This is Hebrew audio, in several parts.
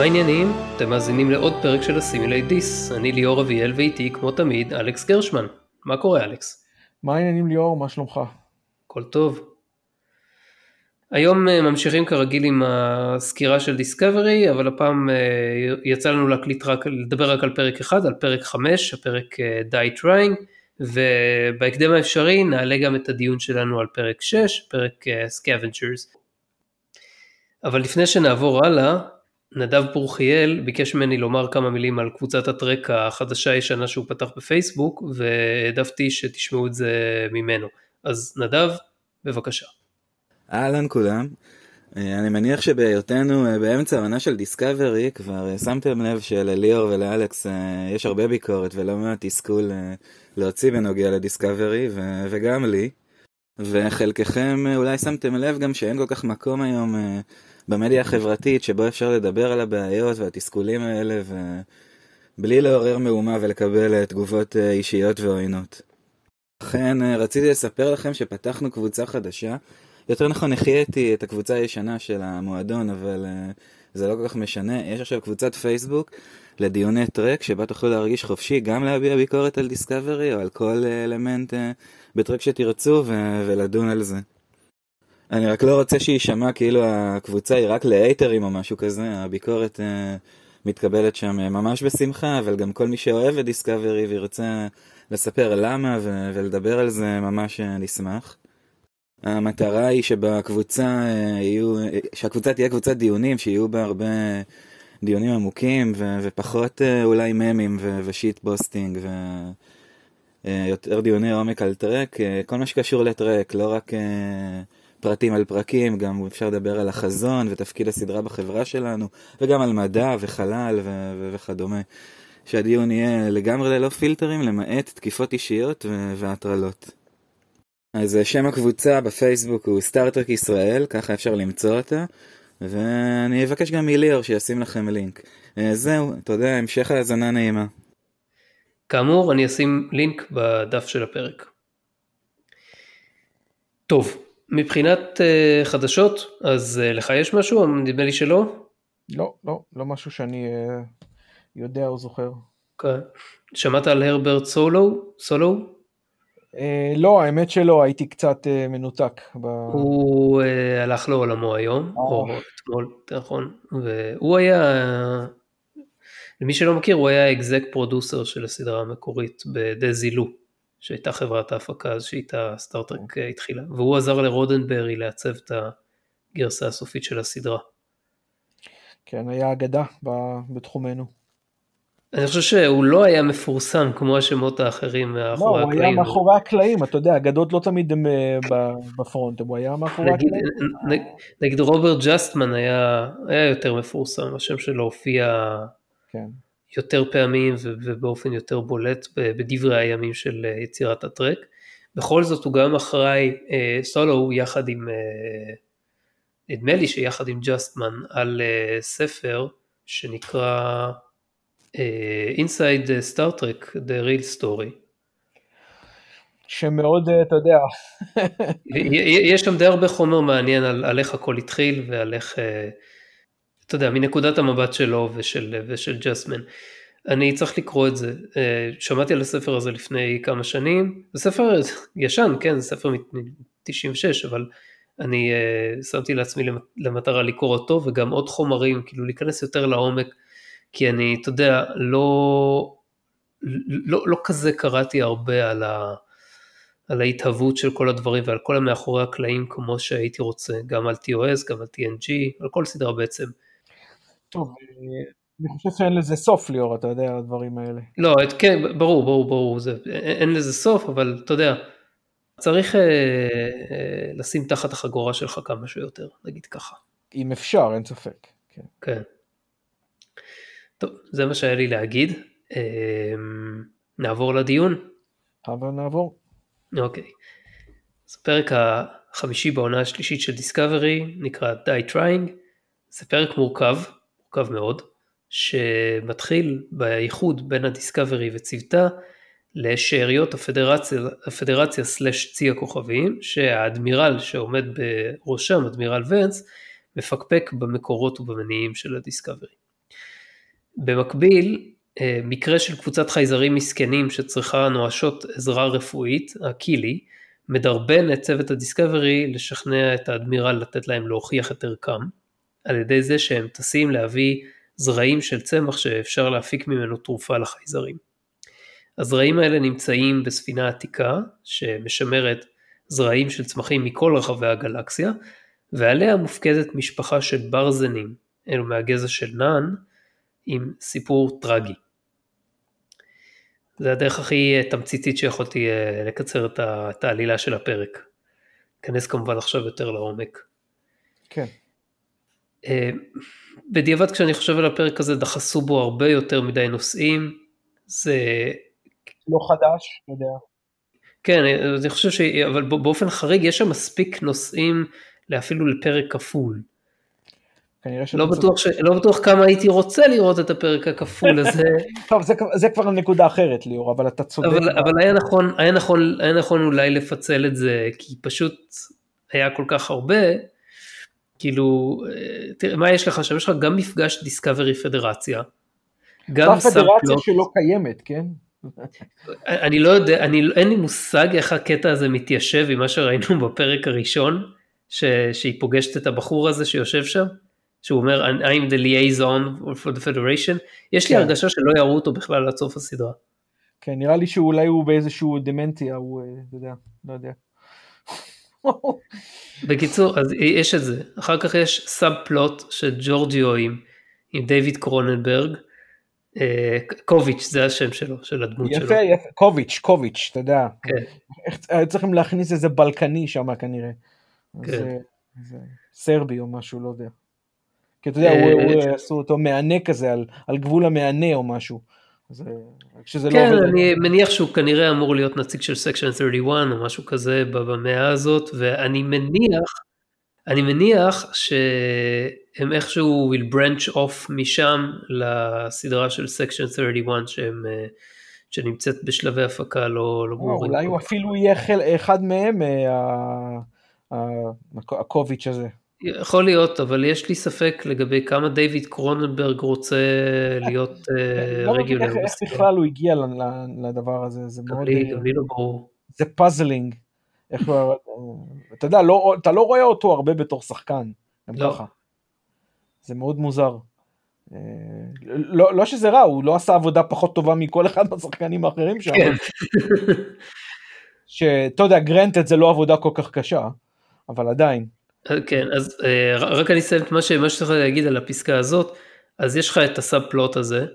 מה העניינים? אתם מאזינים לעוד פרק של Assimilate This. אני ליאור אביאל ואיתי, כמו תמיד, אלכס גרשמן. מה קורה, אלכס? מה העניינים ליאור? מה שלומך? הכל טוב. היום אה, ממשיכים כרגיל עם הסקירה של Discovery, אבל הפעם אה, יצא לנו להקליט רק, לדבר רק על פרק אחד, על פרק 5, הפרק אה, Die Trying, ובהקדם האפשרי נעלה גם את הדיון שלנו על פרק 6, פרק Scavengers. אבל לפני שנעבור הלאה, נדב פורחיאל ביקש ממני לומר כמה מילים על קבוצת הטרק החדשה ישנה שהוא פתח בפייסבוק, והעדפתי שתשמעו את זה ממנו. אז נדב, בבקשה. אהלן כולם. אה, אני מניח שבהיותנו אה, באמצע העונה של דיסקאברי כבר אה, שמתם לב שלליאור ולאלכס יש הרבה ביקורת ולא מעט תסכול להוציא בנוגע לדיסקאברי וגם לי. וחלקכם אולי שמתם לב גם שאין כל כך מקום היום במדיה החברתית שבו אפשר לדבר על הבעיות והתסכולים האלה ובלי לעורר מהומה ולקבל תגובות אישיות ועוינות. לכן רציתי לספר לכם שפתחנו קבוצה חדשה יותר נכון, החייתי את הקבוצה הישנה של המועדון, אבל זה לא כל כך משנה. יש עכשיו קבוצת פייסבוק לדיוני טרק, שבה תוכלו להרגיש חופשי גם להביע ביקורת על דיסקאברי או על כל אלמנט בטרק שתרצו ולדון על זה. אני רק לא רוצה שיישמע כאילו הקבוצה היא רק ל hater ים או משהו כזה, הביקורת אה, מתקבלת שם ממש בשמחה, אבל גם כל מי שאוהב את Discovery וירצה לספר למה ו- ולדבר על זה ממש נשמח. המטרה היא שבקבוצה אה, יהיו, שהקבוצה תהיה קבוצת דיונים, שיהיו בה הרבה דיונים עמוקים ו, ופחות אה, אולי ממים ו, ו shit posting ויותר אה, דיוני עומק על טרק, כל מה שקשור לטרק, לא רק פרטים על פרקים, גם אפשר לדבר על החזון ותפקיד הסדרה בחברה שלנו, וגם על מדע וחלל ו, ו, וכדומה. שהדיון יהיה לגמרי ללא פילטרים, למעט תקיפות אישיות והטרלות. אז אה, שם הקבוצה בפייסבוק הוא סטארטרק ישראל, ככה אפשר למצוא אותה, ואני אבקש גם מליאור שישים לכם לינק. אה, זהו, יודע, המשך האזנה נעימה. כאמור, אני אשים לינק בדף של הפרק. טוב, מבחינת uh, חדשות, אז uh, לך יש משהו? נדמה לי שלא. לא, לא, לא משהו שאני uh, יודע או זוכר. Okay. אוקיי. שמעת על הרברט סולו? סולו? אה, לא, האמת שלא, הייתי קצת אה, מנותק. ב... הוא אה, הלך לעולמו היום, או אתמול, נכון, והוא היה, למי שלא מכיר, הוא היה אקזק פרודוסר של הסדרה המקורית בדזילו, שהייתה חברת ההפקה אז שאיתה סטארטרק התחילה, והוא עזר לרודנברי לעצב את הגרסה הסופית של הסדרה. כן, היה אגדה בתחומנו. אני חושב שהוא לא היה מפורסם כמו השמות האחרים מאחורי הקלעים. לא, הוא היה מאחורי הקלעים, אתה יודע, אגדות לא תמיד הם אה, ב front, הוא היה מאחורי הקלעים. נגיד רוברט ג'סטמן היה, היה יותר מפורסם, השם שלו הופיע כן. יותר פעמים ובאופן יותר בולט בדברי הימים של אה, יצירת הטרק. בכל זאת הוא גם אחראי, אה, סולו יחד עם, נדמה לי שיחד עם ג'סטמן, על ספר שנקרא Inside Star Trek, The Real Story. שמאוד, uh, אתה יודע. יש שם די הרבה חומר מעניין על, על איך הכל התחיל ועל איך, uh, אתה יודע, מנקודת המבט שלו ושל, ושל ג'סמן. אני צריך לקרוא את זה. Uh, שמעתי על הספר הזה לפני כמה שנים. זה ספר ישן, כן, זה ספר מ-96, אבל אני uh, שמתי לעצמי למטרה לקרוא אותו וגם עוד חומרים, כאילו להיכנס יותר לעומק. כי אני, אתה יודע, לא, לא, לא כזה קראתי הרבה על, ה, על ההתהוות של כל הדברים ועל כל המאחורי הקלעים כמו שהייתי רוצה, גם על TOS, גם על TNG, על כל סדרה בעצם. טוב, אני חושב שאין לזה סוף ליאור, אתה יודע, הדברים האלה. לא, כן, ברור, ברור, ברור, זה, אין, אין לזה סוף, אבל אתה יודע, צריך אה, אה, לשים תחת החגורה שלך כמה שיותר, נגיד ככה. אם אפשר, אין ספק. כן. כן. טוב, זה מה שהיה לי להגיד. אמ, נעבור לדיון? אבל נעבור. אוקיי. אז הפרק החמישי בעונה השלישית של דיסקאברי נקרא Die Trying. זה פרק מורכב, מורכב מאוד, שמתחיל באיחוד בין הדיסקאברי וצוותה לשאריות הפדרציה, הפדרציה סלש צי הכוכבים, שהאדמירל שעומד בראשם, אדמירל ונס, מפקפק במקורות ובמניעים של הדיסקאברי. במקביל, אה, מקרה של קבוצת חייזרים מסכנים שצריכה נואשות עזרה רפואית, הקילי, מדרבן את צוות הדיסקאברי לשכנע את האדמירל לתת להם להוכיח את ערכם, על ידי זה שהם טסים להביא זרעים של צמח שאפשר להפיק ממנו תרופה לחייזרים. הזרעים האלה נמצאים בספינה עתיקה שמשמרת זרעים של צמחים מכל רחבי הגלקסיה, ועליה מופקדת משפחה של ברזנים, אלו מהגזע של נאן, עם סיפור טרגי. זה הדרך הכי תמציתית שיכולתי אה, לקצר את העלילה של הפרק. אכנס כמובן עכשיו יותר לעומק. כן. אה, בדיעבד כשאני חושב על הפרק הזה דחסו בו הרבה יותר מדי נושאים. זה... לא חדש, אתה יודע. כן, אני חושב ש... אבל באופן חריג יש שם מספיק נושאים אפילו לפרק כפול. לא בטוח, ש... לא בטוח כמה הייתי רוצה לראות את הפרק הכפול הזה. טוב, זה, זה כבר נקודה אחרת ליאור, אבל אתה צודק. אבל, אבל היה, נכון, היה, נכון, היה נכון אולי לפצל את זה, כי פשוט היה כל כך הרבה, כאילו, אה, תראה, מה יש לך שם? יש לך גם מפגש דיסקאברי פדרציה, גם פדרציה שלא קיימת, כן? אני לא יודע, אני, אין לי מושג איך הקטע הזה מתיישב עם מה שראינו בפרק הראשון, ש, שהיא פוגשת את הבחור הזה שיושב שם. שהוא אומר I'm the liaison for the federation, יש לי כן. הרגשה שלא יראו אותו בכלל עד סוף הסדרה. כן, נראה לי שאולי הוא באיזשהו דמנטיה, הוא, אתה אה, יודע, לא יודע. בקיצור, אז יש את זה. אחר כך יש סאב פלוט של ג'ורג'יו עם, עם דיוויד קרוננברג. אה, קוביץ' זה השם שלו, של הדמות יפה, שלו. יפה, יפה, קוביץ', קוביץ', אתה יודע. כן. איך, צריכים להכניס איזה בלקני שם כנראה. כן. זה, זה סרבי או משהו, לא יודע. כי אתה יודע, אה, עשו אותו מהנה כזה, על גבול המהנה או משהו. לא כן, אני מניח שהוא כנראה אמור להיות נציג של Section 31 או משהו כזה במאה הזאת, ואני מניח, אני מניח שהם איכשהו will branch off משם לסדרה של Section 31 שהם, אה, שנמצאת בשלבי הפקה לא, לא ברורים. אולי הוא אפילו יהיה אחד מהם, אה, הקוביץ' הזה. יכול להיות, אבל יש לי ספק לגבי כמה דיוויד קרוננברג רוצה להיות regular. לא איך בכלל הוא הגיע לדבר הזה, זה מאוד... גם לי לא ברור. זה puzzling. אתה יודע, לא, אתה לא רואה אותו הרבה בתור שחקן, גם לא. ככה. זה מאוד מוזר. אה, לא, לא שזה רע, הוא לא עשה עבודה פחות טובה מכל אחד מהשחקנים האחרים שם. כן. שאתה יודע, granted זה לא עבודה כל כך קשה, אבל עדיין. כן, אז אה, רק אני אסיים את מה שצריך להגיד על הפסקה הזאת, אז יש לך את ה subplot הזה,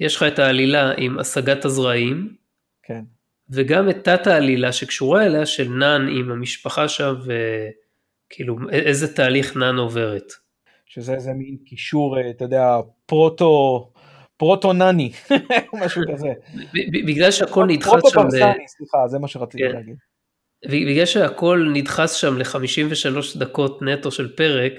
יש לך את העלילה עם השגת הזרעים, כן. וגם את תת העלילה שקשורה אליה של נאן עם המשפחה שם, וכאילו איזה תהליך נאן עוברת. שזה איזה מין קישור, אה, אתה יודע, פרוטו, פרוטו נאני, משהו כזה. בגלל שהכל נדחס שם. פרוטו ברסני, סליחה, זה מה שרציתי כן. להגיד. בגלל שהכל נדחס שם ל-53 דקות נטו של פרק,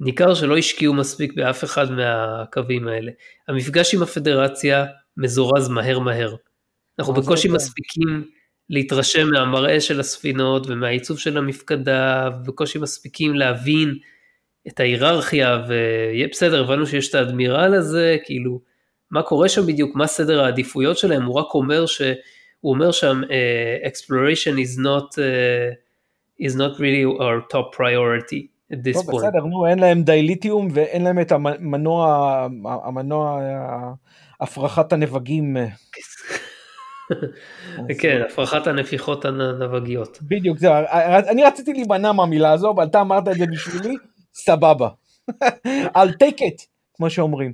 ניכר שלא השקיעו מספיק באף אחד מהקווים האלה. המפגש עם הפדרציה מזורז מהר מהר. אנחנו בקושי מספיקים להתרשם מהמראה של הספינות ומהעיצוב של המפקדה, ובקושי מספיקים להבין את ההיררכיה, ובסדר, הבנו שיש את האדמירל הזה, כאילו, מה קורה שם בדיוק, מה סדר העדיפויות שלהם, הוא רק אומר ש... הוא אומר שם, uh, exploration is not, uh, is not really our top priority at this טוב, point. בסדר, נו, אין להם דייליטיום ואין להם את המנוע, המנוע הפרחת הנבגים. כן, הפרחת הנפיחות הנבגיות. בדיוק, זה, אני רציתי להימנע מהמילה הזו, אבל אתה אמרת את זה בשבילי, סבבה. I'll take it, כמו שאומרים.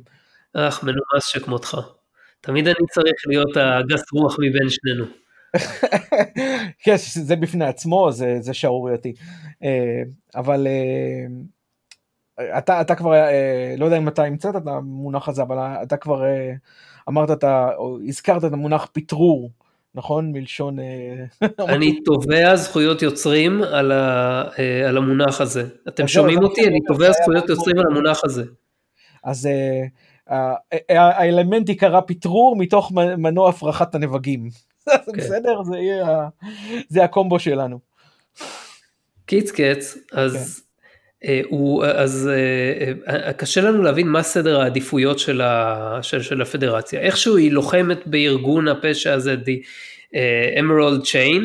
אך, מנומס שכמותך. תמיד אני צריך להיות הגס רוח מבין שנינו. כן, זה בפני עצמו, זה, זה שערורייתי. אה, אבל אה, אתה, אתה כבר, אה, לא יודע אם אתה המצאת את המונח הזה, אבל אתה כבר אמרת, אתה, או הזכרת את המונח פטרור, נכון? מלשון... אני תובע זכויות יוצרים על, ה, על המונח הזה. אתם שומעים אותי? אני תובע זכויות יוצרים על המונח הזה. אז האלמנט ייקרא פטרור מתוך מנוע הפרחת הנבגים. כן. בסדר? זה יהיה, זה הקומבו שלנו. קיץ קץ, אז כן. אה, הוא, אז אה, קשה לנו להבין מה סדר העדיפויות של, ה, של, של הפדרציה. איכשהו היא לוחמת בארגון הפשע הזה, The Emerald Chain,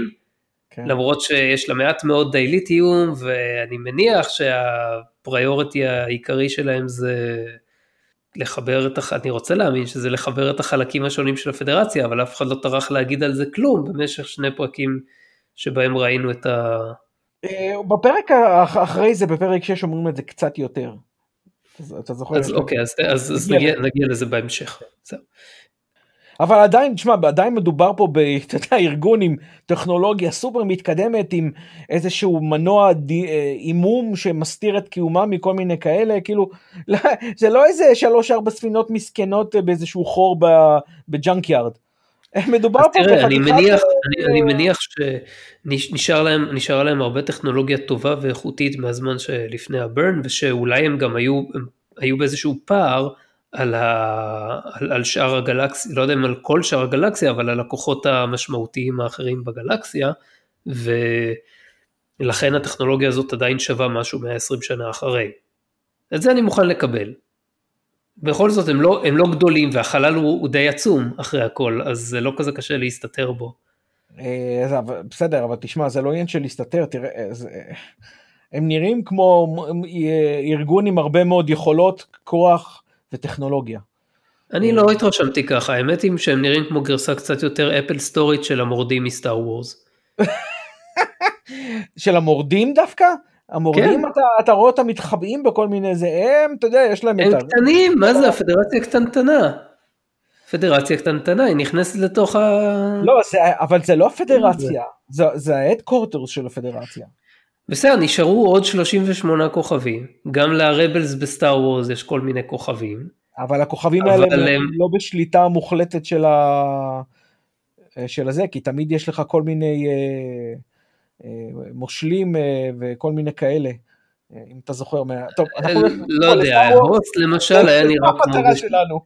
כן. למרות שיש לה מעט מאוד דייליטיום, ואני מניח שהפריוריטי העיקרי שלהם זה לחבר את, הח... אני רוצה להאמין שזה לחבר את החלקים השונים של הפדרציה, אבל אף אחד לא טרח להגיד על זה כלום במשך שני פרקים שבהם ראינו את ה... אה, בפרק אחרי זה, בפרק 6 אומרים את זה קצת יותר. אתה זוכר? אז אוקיי, אז, אז, אז נגיע, נגיע לזה בהמשך. זהו. אבל עדיין, תשמע, עדיין מדובר פה בארגון עם טכנולוגיה סופר מתקדמת, עם איזשהו מנוע הימום שמסתיר את קיומם מכל מיני כאלה, כאילו, לא, זה לא איזה שלוש-ארבע ספינות מסכנות באיזשהו חור ב junkyard. מדובר פה תראה, אני מניח, אני, אני מניח שנשאר להם, נשאר להם הרבה טכנולוגיה טובה ואיכותית מהזמן שלפני ה Burn, ושאולי הם גם היו, היו באיזשהו פער. על, ה, על, על שאר הגלקסיה, לא יודע אם על כל שאר הגלקסיה, אבל על הכוחות המשמעותיים האחרים בגלקסיה, ולכן הטכנולוגיה הזאת עדיין שווה משהו 120 שנה אחרי. את זה אני מוכן לקבל. בכל זאת הם לא, הם לא גדולים והחלל הוא, הוא די עצום אחרי הכל, אז זה לא כזה קשה להסתתר בו. אה, בסדר, אבל תשמע, זה לא עניין של להסתתר, תראה, אה, זה... הם נראים כמו ארגון עם הרבה מאוד יכולות, כוח, וטכנולוגיה. אני לא התרשמתי ככה, האמת היא שהם נראים כמו גרסה קצת יותר אפל סטורית של המורדים מסטאר וורס. של המורדים דווקא? המורדים כן. אתה, אתה רואה אותם מתחבאים בכל מיני זה, הם, אתה יודע, יש להם הם את. הם קטנים, מה זה, הפדרציה קטנטנה. פדרציה קטנטנה, היא נכנסת לתוך ה... לא, זה, אבל זה לא הפדרציה, זה, זה ההדקורטרס של הפדרציה. בסדר, נשארו עוד 38 כוכבים, גם לרבלס בסטאר וורז יש כל מיני כוכבים. אבל הכוכבים אבל האלה הם לא בשליטה מוחלטת של, ה... של הזה, כי תמיד יש לך כל מיני אה, אה, מושלים אה, וכל מיני כאלה. אה, אם אתה זוכר, מה... טוב, אנחנו... לא יודע, הוסט למשל היה נראה כמו...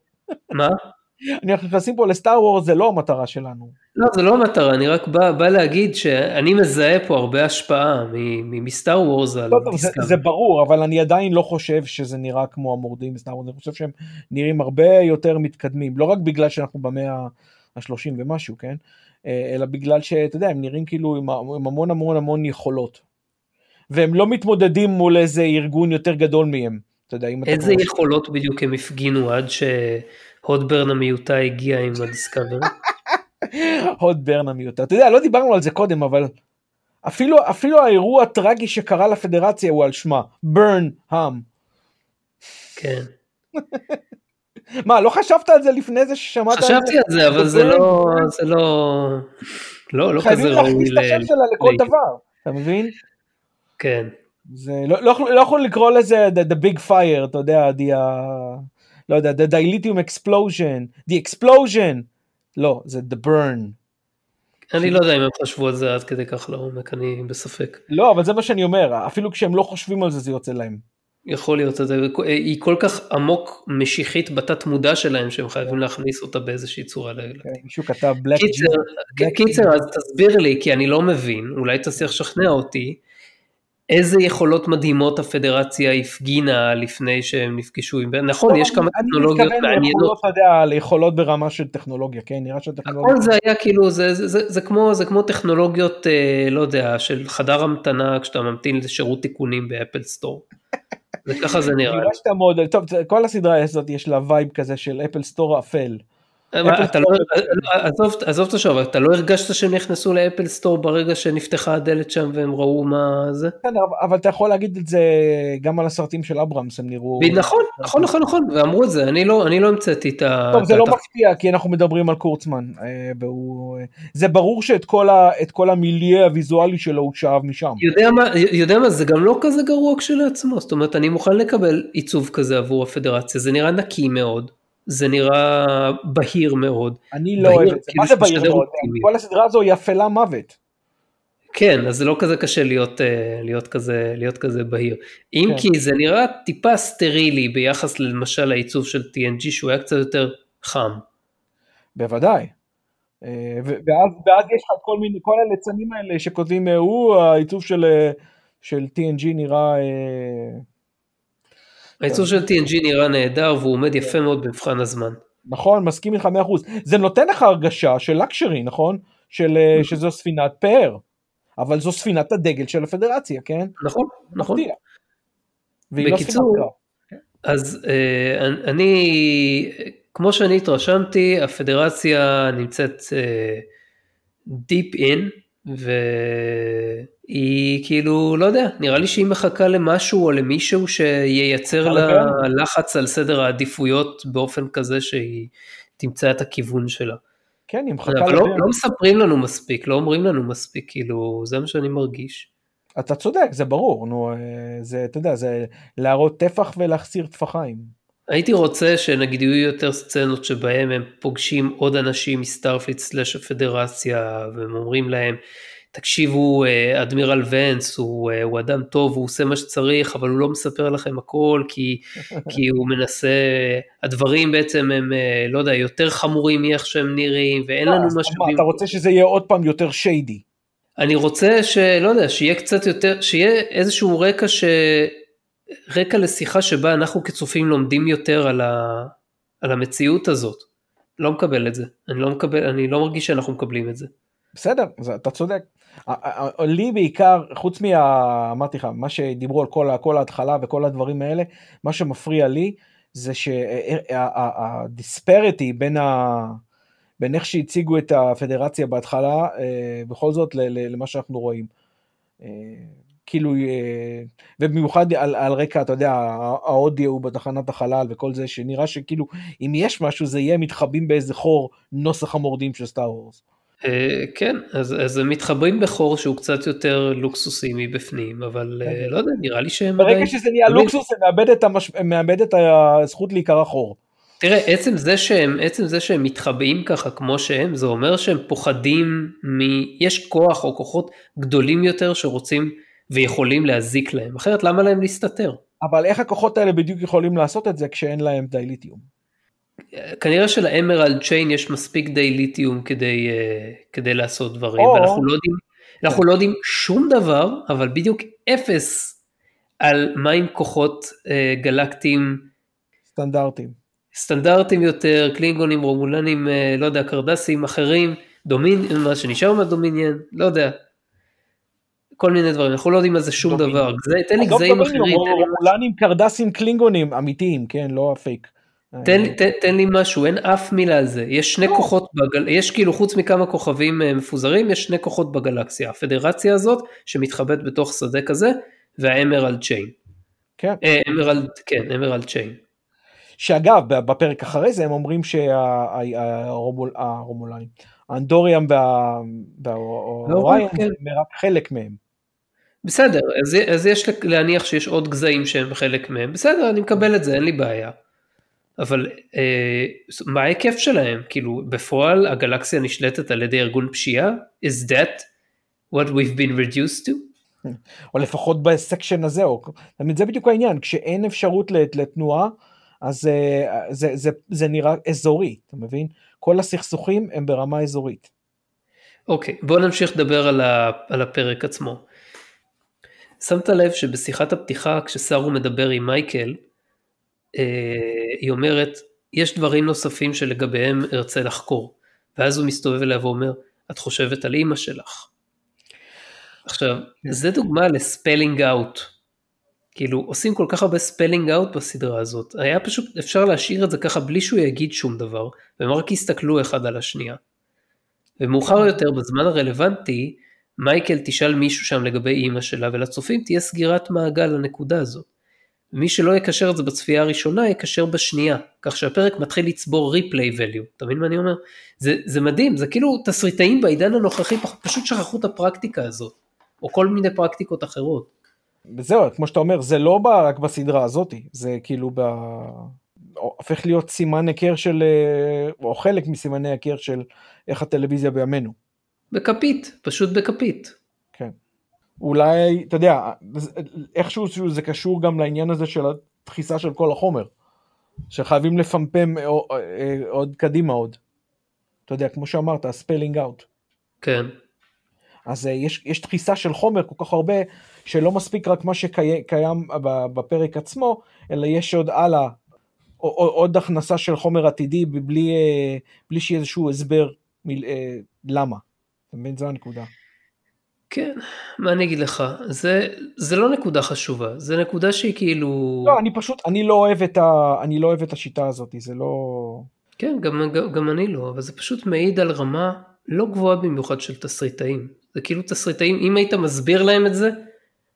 מה? אנחנו נכנסים פה לסטאר וורס, זה לא המטרה שלנו. לא, זה לא המטרה, אני רק בא, בא להגיד שאני מזהה פה הרבה השפעה מסטאר וורס על לא, דיסקאר. זה, זה ברור, אבל אני עדיין לא חושב שזה נראה כמו המורדים בסטאר וורס, אני חושב שהם נראים הרבה יותר מתקדמים, לא רק בגלל שאנחנו במאה ה-30 ומשהו, כן? אה, אלא בגלל שאתה יודע, הם נראים כאילו עם, עם המון המון המון יכולות. והם לא מתמודדים מול איזה ארגון יותר גדול מהם. אתה יודע, אם אתה... איזה יכולות בדיוק הם הפגינו עד ש... הודברן המיוטה הגיע עם הדיסקאבר. הודברן המיוטה. אתה יודע, לא דיברנו על זה קודם, אבל אפילו, אפילו האירוע הטרגי שקרה לפדרציה הוא על שמה, ברן האם. כן. מה, לא חשבת על זה לפני זה ששמעת על זה? חשבתי על זה, אבל זה לא, זה לא, לא, לא כזה ראוי. חייבים להכניס את השם שלה לכל דבר, אתה מבין? כן. זה לא, לא, לא יכול לקרוא לזה the, the big fire, אתה יודע, the, uh, לא יודע, the dilithium explosion, the explosion, לא, זה the burn. אני לא יודע אם הם חשבו על זה עד כדי כך לעומק, אני בספק. לא, אבל זה מה שאני אומר, אפילו כשהם לא חושבים על זה, זה יוצא להם. יכול להיות, היא כל כך עמוק משיחית בתת מודע שלהם שהם חייבים להכניס אותה באיזושהי צורה. כן, מישהו כתב בלק קיצר, אז תסביר לי, כי אני לא מבין, אולי תצליח לשכנע אותי, איזה יכולות מדהימות הפדרציה הפגינה לפני שהם נפגשו עם... נכון, לא, יש כמה טכנולוגיות מעניינות. אני מתכוון אתה יודע, ליכולות ברמה של טכנולוגיה, כן? נראה שהטכנולוגיה... הכל זה היה כאילו, זה, זה, זה, זה, כמו, זה כמו טכנולוגיות, אה, לא יודע, של חדר המתנה כשאתה ממתין לשירות תיקונים באפל סטור. וככה זה נראה. נראה שאתה מאוד, טוב, כל הסדרה הזאת יש לה vibe כזה של Apple Store Apple. אתה לא, עזוב, עזוב את השאלה, אתה לא הרגשת שהם נכנסו ל Apple Store ברגע שנפתחה הדלת שם והם ראו מה זה? בסדר, אבל אתה יכול להגיד את זה גם על הסרטים של אברהמס, הם נראו... נכון, נכון, נכון, נכון, ואמרו את זה, אני לא, אני לא המצאתי את ה... טוב, זה לא מפתיע, כי אנחנו מדברים על קורצמן, אה. זה ברור שאת כל, המיליה הוויזואלי שלו הוא שאב משם. יודע מה, זה גם לא כזה גרוע כשלעצמו, זאת אומרת, אני מוכן לקבל עיצוב כזה עבור הפדרציה, זה נראה נקי מאוד. זה נראה בהיר מאוד. אני לא אוהב את זה, מה זה בהיר מאוד? כל הסדרה הזו היא אפלה מוות. כן, אז זה לא כזה קשה להיות, אה, להיות, כזה, להיות כזה בהיר. אם כן. כי זה נראה טיפה סטרילי ביחס למשל לעיצוב של TNG שהוא היה קצת יותר חם. בוודאי. אה, ואז, ואז יש לך כל מיני, כל הליצנים האלה שכותבים, אה, הוא העיצוב של, של TNG נראה... הייצור של TNG נראה נהדר והוא עומד יפה מאוד במבחן הזמן. נכון, מסכים איתך 100%. זה נותן לך הרגשה של לקשרי, נכון? של, שזו ספינת פאר. אבל זו ספינת הדגל של הפדרציה, כן? נכון, נכון. לא בקיצור, לא אז אה, אני, כמו שאני התרשמתי, הפדרציה נמצאת deep אה, in, והיא כאילו, לא יודע, נראה לי שהיא מחכה למשהו או למישהו שייצר לה לחץ על סדר העדיפויות באופן כזה שהיא תמצא את הכיוון שלה. כן, היא מחכה... אבל לא, לא מספרים לנו מספיק, לא אומרים לנו מספיק, כאילו, זה מה שאני מרגיש. אתה צודק, זה ברור, נו, אה, זה, אתה יודע, זה להראות טפח ולהסתיר טפחיים. הייתי רוצה שנגיד יהיו יותר סצנות שבהם הם פוגשים עוד אנשים מ Starfleet slash הפדרציה, והם אומרים להם, תקשיבו, אה, אדמירל ונס הוא, אה, הוא אדם טוב, הוא עושה מה שצריך, אבל הוא לא מספר לכם הכל, כי, כי הוא מנסה, הדברים בעצם הם, אה, לא יודע, יותר חמורים מאיך שהם נראים, ואין לנו משאבים. אתה רוצה שזה יהיה עוד פעם יותר שיידי. אני רוצה שלא יודע, שיהיה קצת יותר, שיהיה איזשהו רקע ש... רקע לשיחה שבה אנחנו כצופים לומדים יותר על, ה... על המציאות הזאת. לא מקבל את זה, אני לא מקבל, אני לא מרגיש שאנחנו מקבלים את זה. בסדר, אתה צודק. לי בעיקר, חוץ מה... אמרתי לך, מה שדיברו על כל, כל ההתחלה וכל הדברים האלה, מה שמפריע לי זה שהדיספריטי בין, ה... בין איך שהציגו את הפדרציה בהתחלה, אה, בכל זאת למה שאנחנו רואים. כאילו, אה, ובמיוחד על, על רקע, אתה יודע, האודיו בתחנת החלל וכל זה, שנראה שכאילו, אם יש משהו, זה יהיה מתחבאים באיזה חור נוסח המורדים של סטאר וורס. אה, כן, אז, אז הם מתחברים בחור שהוא קצת יותר לוקסוסי מבפנים, אבל אה, כן. לא יודע, נראה לי שהם עדיין... ברגע שזה נהיה לוקסוס, זה מאבד את, המש... מאבד את הזכות להיקרא חור. תראה, עצם זה, שהם, עצם זה שהם מתחבאים ככה כמו שהם, זה אומר שהם פוחדים מ... יש כוח או כוחות גדולים יותר שרוצים ויכולים להזיק להם, אחרת למה להם להסתתר? אבל איך הכוחות האלה בדיוק יכולים לעשות את זה כשאין להם דיליטיום? כנראה שלאמרלד צ'יין יש מספיק די ליתיום כדי, uh, כדי לעשות דברים, או... ואנחנו לא יודעים, אנחנו לא יודעים שום דבר, אבל בדיוק אפס על מה עם כוחות uh, גלקטיים סטנדרטיים. סטנדרטיים יותר, קלינגונים, רומולנים, uh, לא יודע, קרדסים אחרים, דומין, מה שנשאר מהדומיניאן, לא יודע. כל מיני דברים, אנחנו לא יודעים על זה שום. דבר, תן לי גזעים אחרים. רומולנים, קרדסים, קלינגונים אמיתיים, כן, לא הפייק. תן, תן, תן לי משהו, אין אף מילה על זה, יש שני לא. כוחות, בגל... יש כאילו חוץ מכמה כוכבים אה, מפוזרים, יש שני כוחות בגלקסיה, הפדרציה הזאת שמתחבאת בתוך שדה כזה, והאמרלד צ'יין. כן. אה, אמרלד, כן, אמרלד צ'יין. שאגב, בפרק אחרי זה הם אומרים שהרומולנים, האנדוריאם והאוריין כן. הם רק חלק מהם. בסדר, אז, אז יש להניח שיש עוד גזעים שהם חלק מהם, בסדר, אני מקבל את זה, אין לי בעיה. אבל אה, מה ההיקף שלהם? כאילו בפועל הגלקסיה נשלטת על ידי ארגון פשיעה? is that what we've been reduced to? או לפחות בסקשן הזה, או, זה בדיוק העניין, כשאין אפשרות לתנועה, אז אה, זה, זה, זה נראה אזורי, אתה מבין? כל הסכסוכים הם ברמה אזורית. אוקיי, אוקיי, בוא נמשיך לדבר על, ה, על הפרק עצמו. שמת לב שבשיחת הפתיחה כשסארו מדבר עם מייקל, אה, היא אומרת, יש דברים נוספים שלגביהם ארצה לחקור. ואז הוא מסתובב אליה ואומר, את חושבת על אימא שלך. עכשיו, כן. זה דוגמה ל spelling out. כאילו, עושים כל כך הרבה spelling out בסדרה הזאת. היה פשוט, אפשר להשאיר את זה ככה בלי שהוא יגיד שום דבר, והם רק יסתכלו אחד על השנייה. ומאוחר כן. יותר, בזמן הרלוונטי, מייקל תשאל מישהו שם לגבי אימא שלה, ולצופים תהיה סגירת מעגל לנקודה הזאת. מי שלא יקשר את זה בצפייה הראשונה יקשר בשנייה, כך שהפרק מתחיל לצבור ריפליי value, אתה מבין מה אני אומר? זה, זה מדהים, זה כאילו תסריטאים בעידן הנוכחי פשוט שכחו את הפרקטיקה הזאת, או כל מיני פרקטיקות אחרות. וזהו, כמו שאתה אומר, זה לא בא רק בסדרה הזאת, זה כאילו ב... הופך להיות סימן היכר של, או חלק מסימני היכר של איך הטלוויזיה בימינו. בכפית, פשוט בכפית. כן. אולי, אתה יודע, איכשהו זה קשור גם לעניין הזה של הדחיסה של כל החומר, שחייבים לפמפם אה, עוד קדימה עוד. אתה יודע, כמו שאמרת, הספלינג אאוט. כן. אז יש, יש דחיסה של חומר כל כך הרבה, שלא מספיק רק מה שקיים בפרק עצמו, אלא יש עוד הלאה, עוד הכנסה של חומר עתידי בלי, בלי שיהיה איזשהו הסבר מ, למה. מבין? זו הנקודה. כן, מה אני אגיד לך, זה, זה לא נקודה חשובה, זה נקודה שהיא כאילו... לא, אני פשוט, אני לא אוהב את, ה, אני לא אוהב את השיטה הזאת, זה לא... כן, גם, גם, גם אני לא, אבל זה פשוט מעיד על רמה לא גבוהה במיוחד של תסריטאים. זה כאילו תסריטאים, אם היית מסביר להם את זה,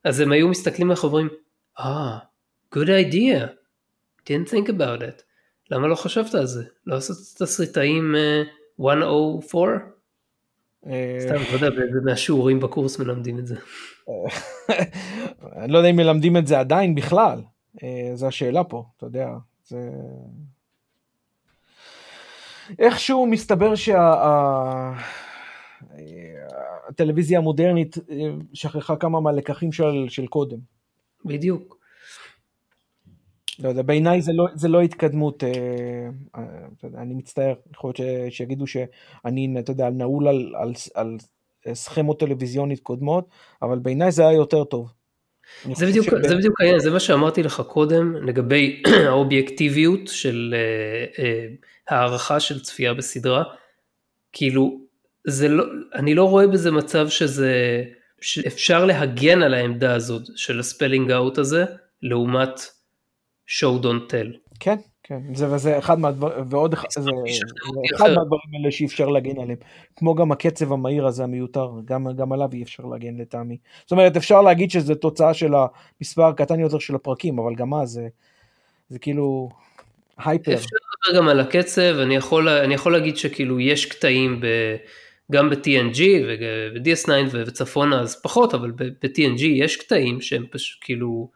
אז הם היו מסתכלים עליך ואומרים, אה, ah, good idea, didn't think about it. למה לא חשבת על זה? לא לעשות תסריטאים uh, 104? סתם, לא יודע, מהשיעורים בקורס מלמדים את זה. אני לא יודע אם מלמדים את זה עדיין בכלל, אה, זו השאלה פה, אתה יודע, זה... איכשהו מסתבר שהטלוויזיה שה... המודרנית אה, שכחה כמה מהלקחים של, של קודם. בדיוק. לא יודע, בעיניי זה לא, זה לא התקדמות, אה, אה, אני מצטער, יכול להיות שיגידו שאני, אתה יודע, נעול על, על, על סכמות טלוויזיונית קודמות, אבל בעיניי זה היה יותר טוב. זה בדיוק, שב... זה בדיוק העניין, זה מה שאמרתי לך קודם לגבי האובייקטיביות של uh, uh, הערכה של צפייה בסדרה, כאילו, זה לא, אני לא רואה בזה מצב שזה, שאפשר להגן על העמדה הזאת של הספלינג אאוט הזה, לעומת show don't tell. כן, כן, זה וזה אחד מהדברים, ועוד אחד, זה, אחד מהדברים האלה שאי אפשר להגן עליהם. כמו גם הקצב המהיר הזה המיותר, גם, גם עליו אי אפשר להגן לטעמי. זאת אומרת, אפשר להגיד שזה תוצאה של המספר הקטן יותר של הפרקים, אבל גם אז זה, זה כאילו הייפר. אפשר לדבר גם על הקצב, אני יכול, אני יכול להגיד שכאילו יש קטעים ב... גם ב-TNG ו-DS9 וצפונה אז פחות, אבל ב-TNG יש קטעים שהם פשוט כאילו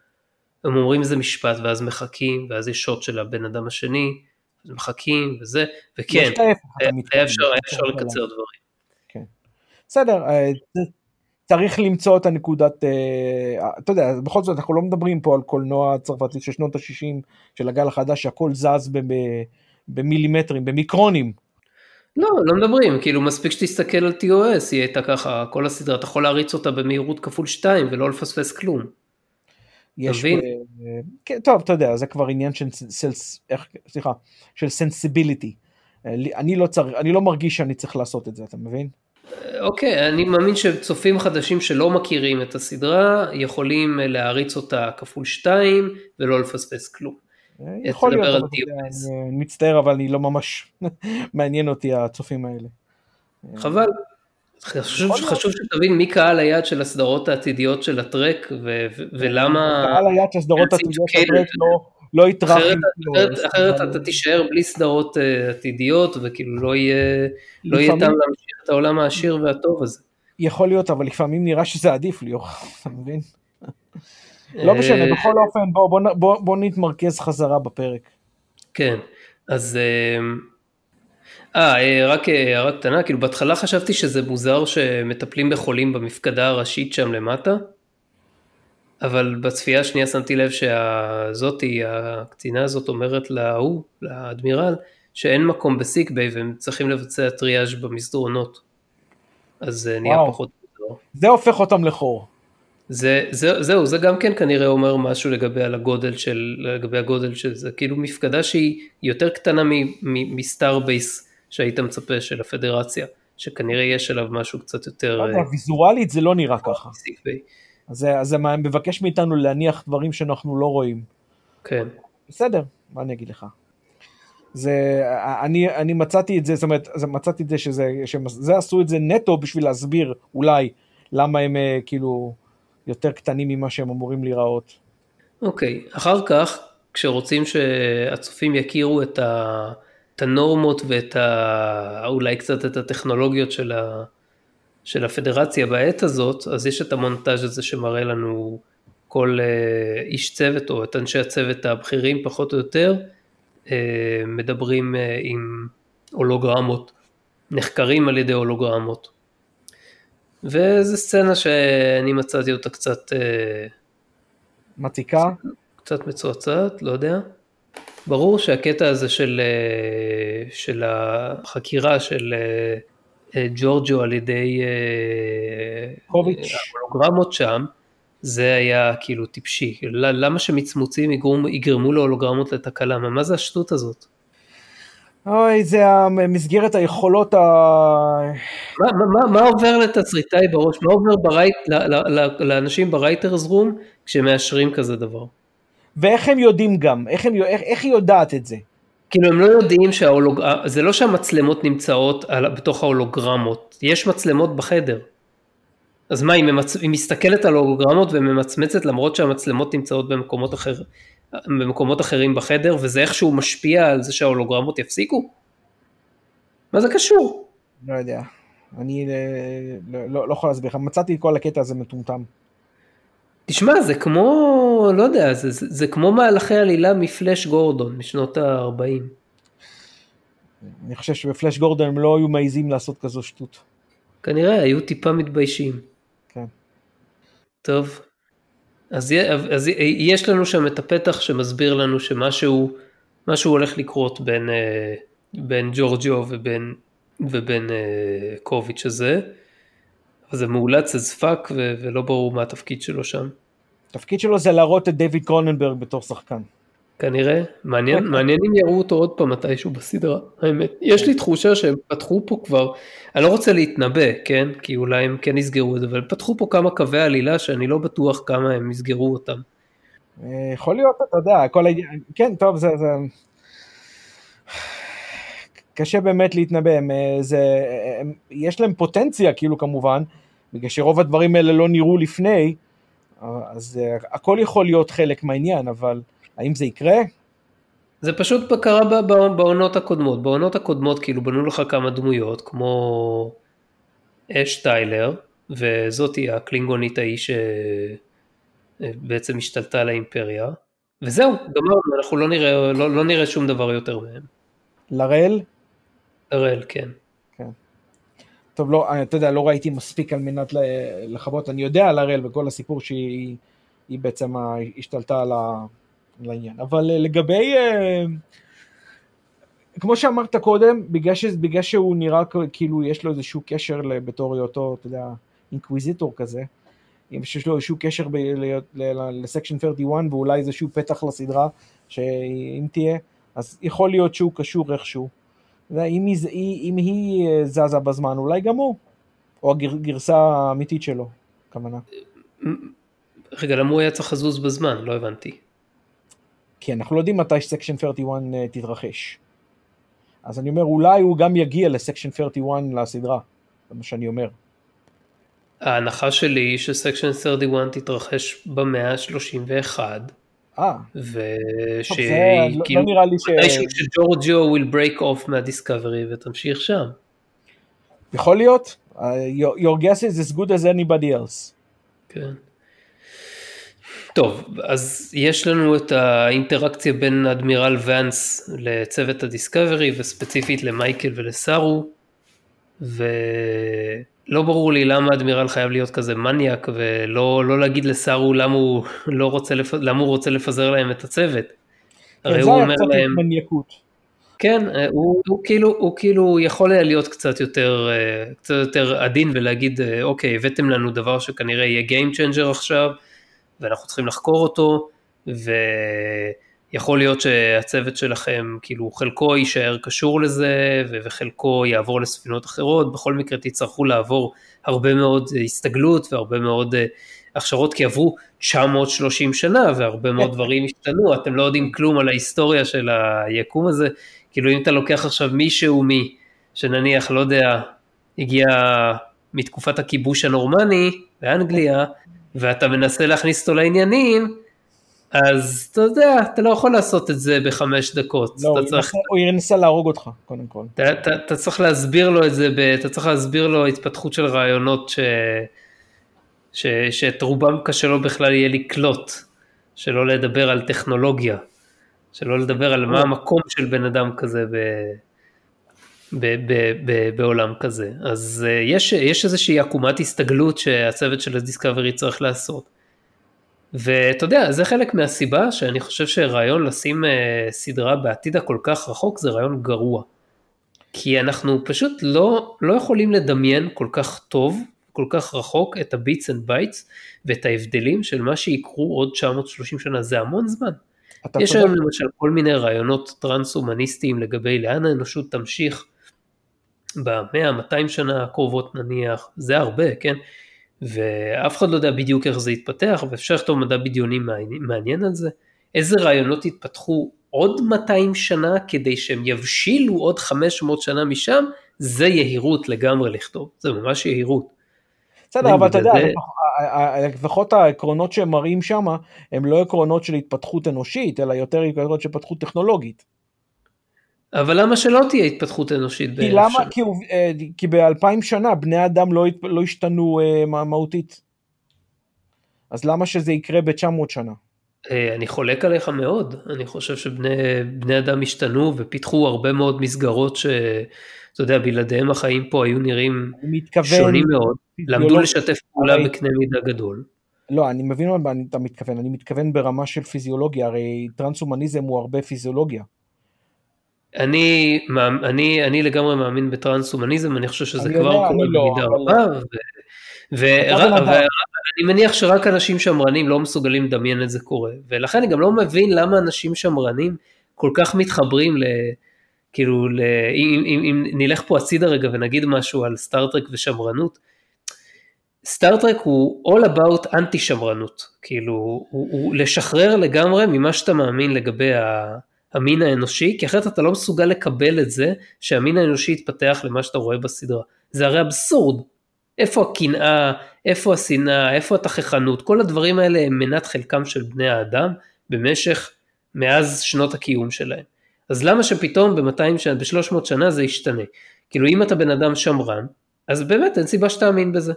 הם אומרים איזה משפט ואז מחכים, ואז יש שוט של הבן אדם השני, מחכים וזה, וכן, היה אפשר, היה אפשר לקצר דברים. כן. בסדר, אה, צריך למצוא את הנקודת, אה, אתה יודע, בכל זאת אנחנו לא מדברים פה על קולנוע צרפתי של שנות ה-60 של הגל החדש, שהכל זז במילימטרים, במיקרונים. לא, לא מדברים, כאילו מספיק שתסתכל על TOS, היא הייתה ככה, כל הסדרה, אתה יכול להריץ אותה במהירות כפול 2 ולא לפספס כלום. יש... כן, טוב, אתה יודע, זה כבר עניין של, של, איך, סליחה, של סנסיביליטי. אני לא, צריך, אני לא מרגיש שאני צריך לעשות את זה, אתה מבין? אוקיי, okay, אני מאמין שצופים חדשים שלא מכירים את הסדרה, יכולים להריץ אותה כפול שתיים ולא לפספס כלום. יכול להיות, אבל אני מצטער, אבל אני לא ממש מעניין אותי הצופים האלה. חבל, חשוב, חשוב שתבין מי קהל היעד של הסדרות העתידיות של הטרק ו- ולמה... קהל היעד של הסדרות העתידיות של הטרק לא, לא יטרח... אחרת, אחרת, אחרת אתה תישאר בלי סדרות uh, עתידיות וכאילו לא יהיה, לא יהיה טעם להמשיך את העולם העשיר והטוב הזה. יכול להיות, אבל לפעמים נראה שזה עדיף ליאור, אתה מבין? לא משנה, אה, בכל אופן בוא, בוא, בוא, בוא נתמרכז חזרה בפרק. כן, אז... Uh, אה, אה, רק אה, הערה קטנה, כאילו בהתחלה חשבתי שזה מוזר שמטפלים בחולים במפקדה הראשית שם למטה, אבל בצפייה השנייה שמתי לב שהזאתי, הקצינה הזאת אומרת להוא, לאדמירל, שאין מקום בסיק ביי והם צריכים לבצע טריאז' במסדרונות. אז זה נהיה וואו. פחות. זה הופך אותם לחור. זה, זה, זהו, זה גם כן כנראה אומר משהו לגבי על הגודל של, לגבי הגודל של זה, כאילו מפקדה שהיא יותר קטנה מסטאר בייס שהיית מצפה של הפדרציה, שכנראה יש עליו משהו קצת יותר... לא אה, ויזואלית זה לא נראה ככה. אז זה מבקש מאיתנו להניח דברים שאנחנו לא רואים. כן. בסדר, מה אני אגיד לך. זה, אני, אני מצאתי את זה, זאת אומרת, מצאתי את זה שזה, שזה עשו את זה נטו בשביל להסביר אולי למה הם אה, כאילו יותר קטנים ממה שהם אמורים להיראות. אוקיי, אחר כך, כשרוצים שהצופים יכירו את ה... את הנורמות ואת ה... אולי קצת את הטכנולוגיות של, ה... של הפדרציה בעת הזאת, אז יש את המונטאז' הזה שמראה לנו כל אה, איש צוות או את אנשי הצוות הבכירים פחות או יותר, אה, מדברים אה, עם הולוגרמות, נחקרים על ידי הולוגרמות. וזו סצנה שאני מצאתי אותה קצת... מציקה? קצת מצועצעת, לא יודע. ברור שהקטע הזה של, אה, של החקירה של, אה, אה, ג'ורג'ו על ידי קוביץ'. ההולוגרמות שם, זה היה כאילו טיפשי. ל- למה שמצמוצים יגרמו, יגרמו להולוגרמות לתקלה? מה זה השטות הזאת? אוי, זה המסגרת היכולות ה... מה, מה, מה, עובר לתסריטאי בראש? מה עובר ברייט, ל, ל, ל, לאנשים ברייטרס רום כשמאשרים כזה דבר? ואיך הם יודעים גם? איך, הם, איך, איך היא יודעת את זה? כאילו הם לא יודעים שההולוג... זה לא שהמצלמות נמצאות על... בתוך ההולוגרמות, יש מצלמות בחדר. אז מה, היא, ממצ... היא מסתכלת על ההולוגרמות וממצמצת למרות שהמצלמות נמצאות במקומות, אחר... במקומות אחרים בחדר וזה איכשהו משפיע על זה שההולוגרמות יפסיקו? מה זה קשור? לא יודע. אני אה, לא, לא, לא יכול להסביר לך. מצאתי את כל הקטע הזה מטומטם. תשמע, זה כמו, לא יודע, זה, זה, זה כמו מהלכי עלילה מפלאש גורדון משנות ה-40. אני חושב שבפלאש גורדון הם לא היו מעיזים לעשות כזו שטות. כנראה, היו טיפה מתביישים. כן. טוב, אז, אז יש לנו שם את הפתח שמסביר לנו שמשהו משהו הולך לקרות בין, אה, בין ג'ורג'ו ובין, ובין אה, קוביץ' הזה. זה מאולץ fuck ו- ולא ברור מה התפקיד שלו שם. התפקיד שלו זה להראות את דיוויד קרוננברג בתור שחקן. כנראה, מעניין, מעניין אם יראו אותו עוד פעם מתישהו בסדרה, האמת. יש לי תחושה שהם פתחו פה כבר, אני לא רוצה להתנבא, כן? כי אולי הם כן יסגרו את זה, אבל פתחו פה כמה קווי עלילה שאני לא בטוח כמה הם יסגרו אותם. אה, יכול להיות, אתה יודע, כל העניין, כן, טוב, זה, זה... קשה באמת להתנבא, הם, אה, זה, הם, יש להם פוטנציה, כאילו כמובן, בגלל שרוב הדברים האלה לא נראו לפני, אז אה, הכל יכול להיות חלק מהעניין, אבל האם זה יקרה? זה פשוט קרה בעונות הקודמות, בעונות הקודמות כאילו בנו לך כמה דמויות, כמו אש טיילר, וזאתי הקלינגונית ההיא שבעצם השתלטה על האימפריה, וזהו, גמרנו, אנחנו לא נראה, לא, לא נראה שום דבר יותר מהם. לראל? הראל, כן. טוב, לא, אתה יודע, לא ראיתי מספיק על מנת ל- לחוות, אני יודע על הראל וכל הסיפור שהיא היא בעצם השתלטה על, על העניין, אבל אה, לגבי, אה, כמו שאמרת קודם, בגלל, ש, בגלל שהוא נראה כאילו יש לו איזשהו קשר בתור היותו, אתה יודע, אינקוויזיטור כזה, שיש לו איזשהו קשר ל Section 31 ואולי איזשהו פתח לסדרה, שאם תהיה, אז יכול להיות שהוא קשור איכשהו. אתה יודע, אם היא, אם היא אה, זזה בזמן, אולי גם הוא. או הגרסה האמיתית שלו, כוונה. רגע, למה הוא היה צריך לזוז בזמן? לא הבנתי. כי אנחנו לא יודעים מתי Section 31 אה, תתרחש. אז אני אומר, אולי הוא גם יגיע ל Section 31 לסדרה. זה מה שאני אומר. ההנחה שלי היא ש Section 31 תתרחש במאה ה-31, אה, זה לא- לא. מתישהו שג'ורג'ו will break off מהדיסקאברי ותמשיך שם. יכול להיות. Uh, your, your guess is as good as anybody else. כן. טוב, אז יש לנו את האינטראקציה בין אדמירל ואנס לצוות הדיסקאברי וספציפית למייקל ולסארו ולא ברור לי למה אדמירל חייב להיות כזה מניאק ולא לא להגיד לסארו למה הוא, לא רוצה, לפ... למה הוא רוצה לפזר להם את הצוות. הרי כן, זה הוא אומר להם, מניאקות. כן, אה, הוא, הוא, כאילו, הוא כאילו יכול היה להיות קצת יותר, אה, קצת יותר עדין ולהגיד, אה, אוקיי, הבאתם לנו דבר שכנראה יהיה Game Changer עכשיו, ואנחנו צריכים לחקור אותו, ויכול להיות שהצוות שלכם, כאילו חלקו יישאר קשור לזה, וחלקו יעבור לספינות אחרות, בכל מקרה תצטרכו לעבור הרבה מאוד אה, הסתגלות והרבה מאוד אה, הכשרות, כי עברו 930 שנה והרבה מאוד דברים השתנו, אתם לא יודעים כלום על ההיסטוריה של היקום הזה, כאילו אם אתה לוקח עכשיו מישהו מי, שנניח, לא יודע, הגיע מתקופת הכיבוש הנורמני באנגליה, ואתה מנסה להכניס אותו לעניינים, אז אתה יודע, אתה לא יכול לעשות את זה בחמש דקות. לא, הוא צריך, הוא ינסה להרוג אותך, קודם כל. אתה, אתה, אתה צריך להסביר לו את זה, ב, אתה צריך להסביר לו התפתחות של רעיונות ש, ש, שאת רובם קשה לו בכלל יהיה לקלוט, שלא לדבר על טכנולוגיה, שלא לדבר על מה המקום של בן אדם כזה ב, ב, ב, ב, בעולם כזה. אז אה, יש, יש איזושהי עקומת הסתגלות שהצוות של הדיסקאברי צריך לעשות. ואתה יודע, זה חלק מהסיבה שאני חושב שרעיון לשים אה, סדרה בעתיד הכל כך רחוק זה רעיון גרוע. כי אנחנו פשוט לא, לא יכולים לדמיין כל כך טוב, כל כך רחוק את ה bits and bytes ואת ההבדלים של מה שיקרו עוד 930 שנה, זה המון זמן. יש היום למשל כל מיני רעיונות טרנס-הומניסטיים לגבי לאן האנושות תמשיך במאה, 200 שנה הקרובות נניח, זה הרבה, כן? ואף אחד לא יודע בדיוק איך זה יתפתח, ואפשר לכתוב מדע בדיוני מעניין על זה. איזה רעיונות יתפתחו עוד 200 שנה כדי שהם יבשילו עוד 500 שנה משם, זה יהירות לגמרי לכתוב, זה ממש יהירות. בסדר, אבל אתה יודע, לפחות העקרונות שהם מראים שם, הם לא עקרונות של התפתחות אנושית, אלא יותר עקרונות של התפתחות טכנולוגית. אבל למה שלא תהיה התפתחות אנושית? כי למה? כי, אה, כי באלפיים שנה בני אדם לא, לא השתנו uh, מהותית. אז למה שזה יקרה ב-900 שנה? אה, אני חולק עליך מאוד, אני חושב שבני אדם השתנו ופיתחו הרבה מאוד מסגרות שאתה יודע, בלעדיהם החיים פה היו נראים מתכוון, שונים מאוד, למדו לשתף פעולה הרי... בקנה מידה גדול. לא, אני מבין מה אתה מתכוון, אני מתכוון ברמה של פיזיולוגיה, הרי טרנס-הומניזם הוא הרבה פיזיולוגיה. אני, אני, אני לגמרי מאמין בטרנס-הומניזם, אני חושב שזה אני כבר קורה לא, במידה רבה, ואני מניח שרק אנשים שמרנים לא מסוגלים לדמיין את זה קורה, ולכן אני גם לא מבין למה אנשים שמרנים כל כך מתחברים ל... כאילו, ל, אם, אם, אם נלך פה הצידה רגע ונגיד משהו על סטארטרק ושמרנות, סטארטרק הוא all about אנטי שמרנות, כאילו, הוא, הוא לשחרר לגמרי ממה שאתה מאמין לגבי ה... המין האנושי, כי אחרת אתה לא מסוגל לקבל את זה שהמין האנושי יתפתח למה שאתה רואה בסדרה. זה הרי אבסורד. איפה הקנאה, איפה השנאה, איפה התככנות, כל הדברים האלה הם מנת חלקם של בני האדם במשך, מאז שנות הקיום שלהם. אז למה שפתאום ב-200 שנה, ב-300 שנה זה ישתנה? כאילו אם אתה בן אדם שמרן, אז באמת אין סיבה שתאמין בזה.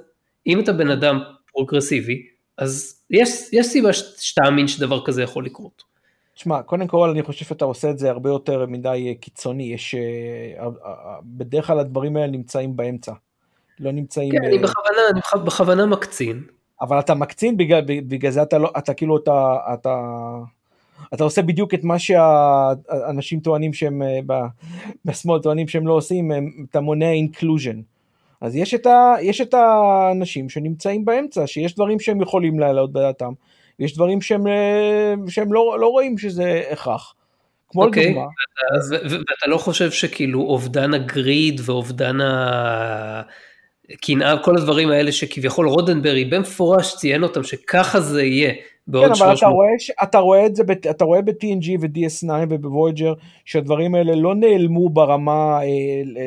אם אתה בן אדם פרוגרסיבי, אז יש, יש סיבה שתאמין שדבר כזה יכול לקרות. תשמע, קודם כל אני חושב שאתה עושה את זה הרבה יותר מדי אה, קיצוני, יש, אה, אה, בדרך כלל הדברים האלה נמצאים באמצע. לא נמצאים... כן, אני בכוונה, אני בכוונה מקצין. אבל אתה מקצין בגלל, בגלל זה אתה לא, אתה כאילו, אתה, אתה, אתה עושה בדיוק את מה שהאנשים טוענים שהם, בשמאל טוענים שהם לא עושים, אתה מונע inclusion. אז יש את, ה, יש את האנשים שנמצאים באמצע, שיש דברים שהם יכולים לעלות בדעתם, יש דברים שהם, אה, שהם לא, לא רואים שזה הכרח. כמו אוקיי. לדוגמה. ואתה לא חושב שכאילו אובדן ה greed ואובדן הקנאה, כל הדברים האלה שכביכול רודנברי במפורש ציין אותם שככה זה יהיה. בעוד כן, אבל 300... אתה רואה, אתה רואה את זה, אתה רואה ב-TNG ו-DS9 ובוויג'ר שהדברים האלה לא נעלמו ברמה אה,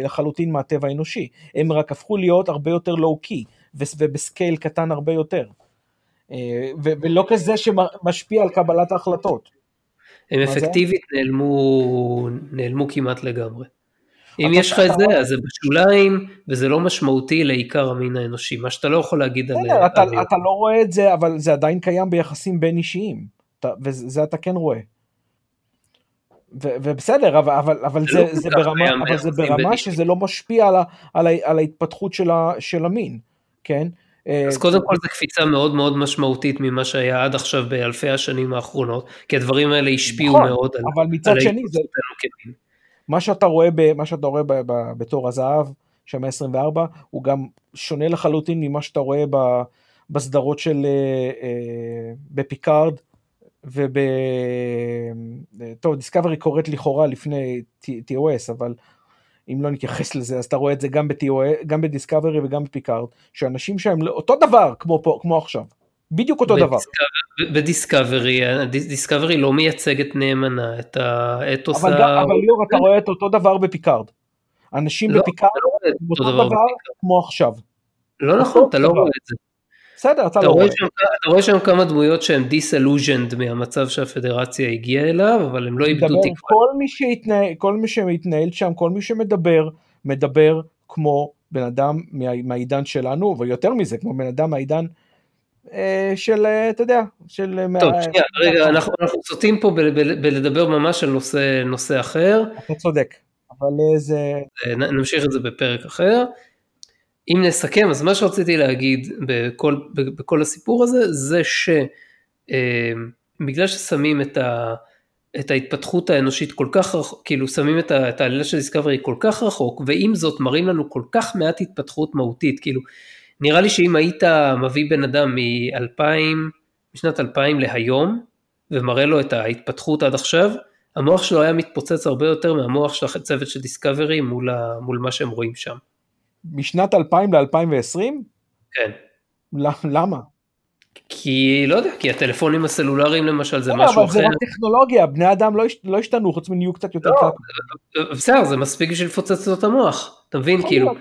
לחלוטין מהטבע האנושי, הם רק הפכו להיות הרבה יותר לואו-קי ובסקייל קטן הרבה יותר. אה, ולא כזה שמשפיע על קבלת ההחלטות. הם אפקטיבית נעלמו, נעלמו כמעט לגמרי. אם יש לך את זה, אז זה בשוליים, וזה לא משמעותי לעיקר המין האנושי, מה שאתה לא יכול להגיד על... אתה, אתה לא רואה את זה, אבל זה עדיין קיים ביחסים בין אישיים, וזה אתה כן רואה. ובסדר, אבל, אבל, אבל זה, לא זה ברמה, אבל זה ברמה שזה לא משפיע על, על, על ההתפתחות של, ה, של המין, כן? אז אה, קודם כל זו קפיצה מאוד מאוד משמעותית ממה שהיה עד עכשיו באלפי השנים האחרונות, כי הדברים האלה השפיעו נכון, מאוד על... אבל מצד שני זה... מה שאתה רואה, ב, מה שאתה רואה ב, ב, בתור הזהב של המאה 24 הוא גם שונה לחלוטין ממה שאתה רואה ב, בסדרות של אה, אה, בפיקארד וב... טוב, דיסקאברי קורית לכאורה לפני TOS, אבל אם לא נתייחס לזה, אז אתה רואה את זה גם, ב-TOS, גם בדיסקאברי וגם בפיקארד, שאנשים שהם לא- אותו דבר כמו, פה, כמו עכשיו, בדיוק אותו דבר. בדיסקאברי, דיסקאברי לא מייצגת נאמנה את האתוס אבל, ה... אבל ליאור, אתה רואה את אותו דבר בפיקארד. אנשים לא, בפיקארד, לא אותו דבר, דבר כמו עכשיו. לא נכון, אתה לא רואה את זה. בסדר, אתה, לא רואה. שם, אתה רואה שם כמה דמויות שהן disillusioned מהמצב שהפדרציה הגיעה אליו, אבל הם לא איבדו תקווה. כל מי, שהתנהל, כל מי שמתנהל שם, כל מי שמדבר, מדבר כמו בן אדם מהעידן שלנו, ויותר מזה, כמו בן אדם מהעידן אה, של, אה, אתה יודע, של... אה, טוב, מה... שנייה, רגע, אנחנו, אנחנו סוטים פה בלדבר ממש על נושא, נושא אחר. אתה צודק, אבל זה... נמשיך את זה בפרק אחר. אם נסכם, אז מה שרציתי להגיד בכל, בכל הסיפור הזה, זה שבגלל אה, ששמים את את ההתפתחות האנושית כל כך רחוק, כאילו שמים ה, את העלילה של דיסקאברי כל כך רחוק, ועם זאת מראים לנו כל כך מעט התפתחות מהותית, כאילו, נראה לי שאם היית מביא בן אדם מ-2000, משנת 2000 להיום, ומראה לו את ההתפתחות עד עכשיו, המוח שלו היה מתפוצץ הרבה יותר מהמוח של הצוות של דיסקאברי מול, מול מה שהם רואים שם. משנת 2000 ל-2020? כן. למה? כי לא יודע, כי הטלפונים הסלולריים למשל זה לא, משהו אחר. אבל זה טכנולוגיה, בני אדם לא, לא השתנו חוץ מנהיו קצת יותר לא, בסדר, זה מספיק בשביל לפוצץ את המוח, אתה מבין? כאילו,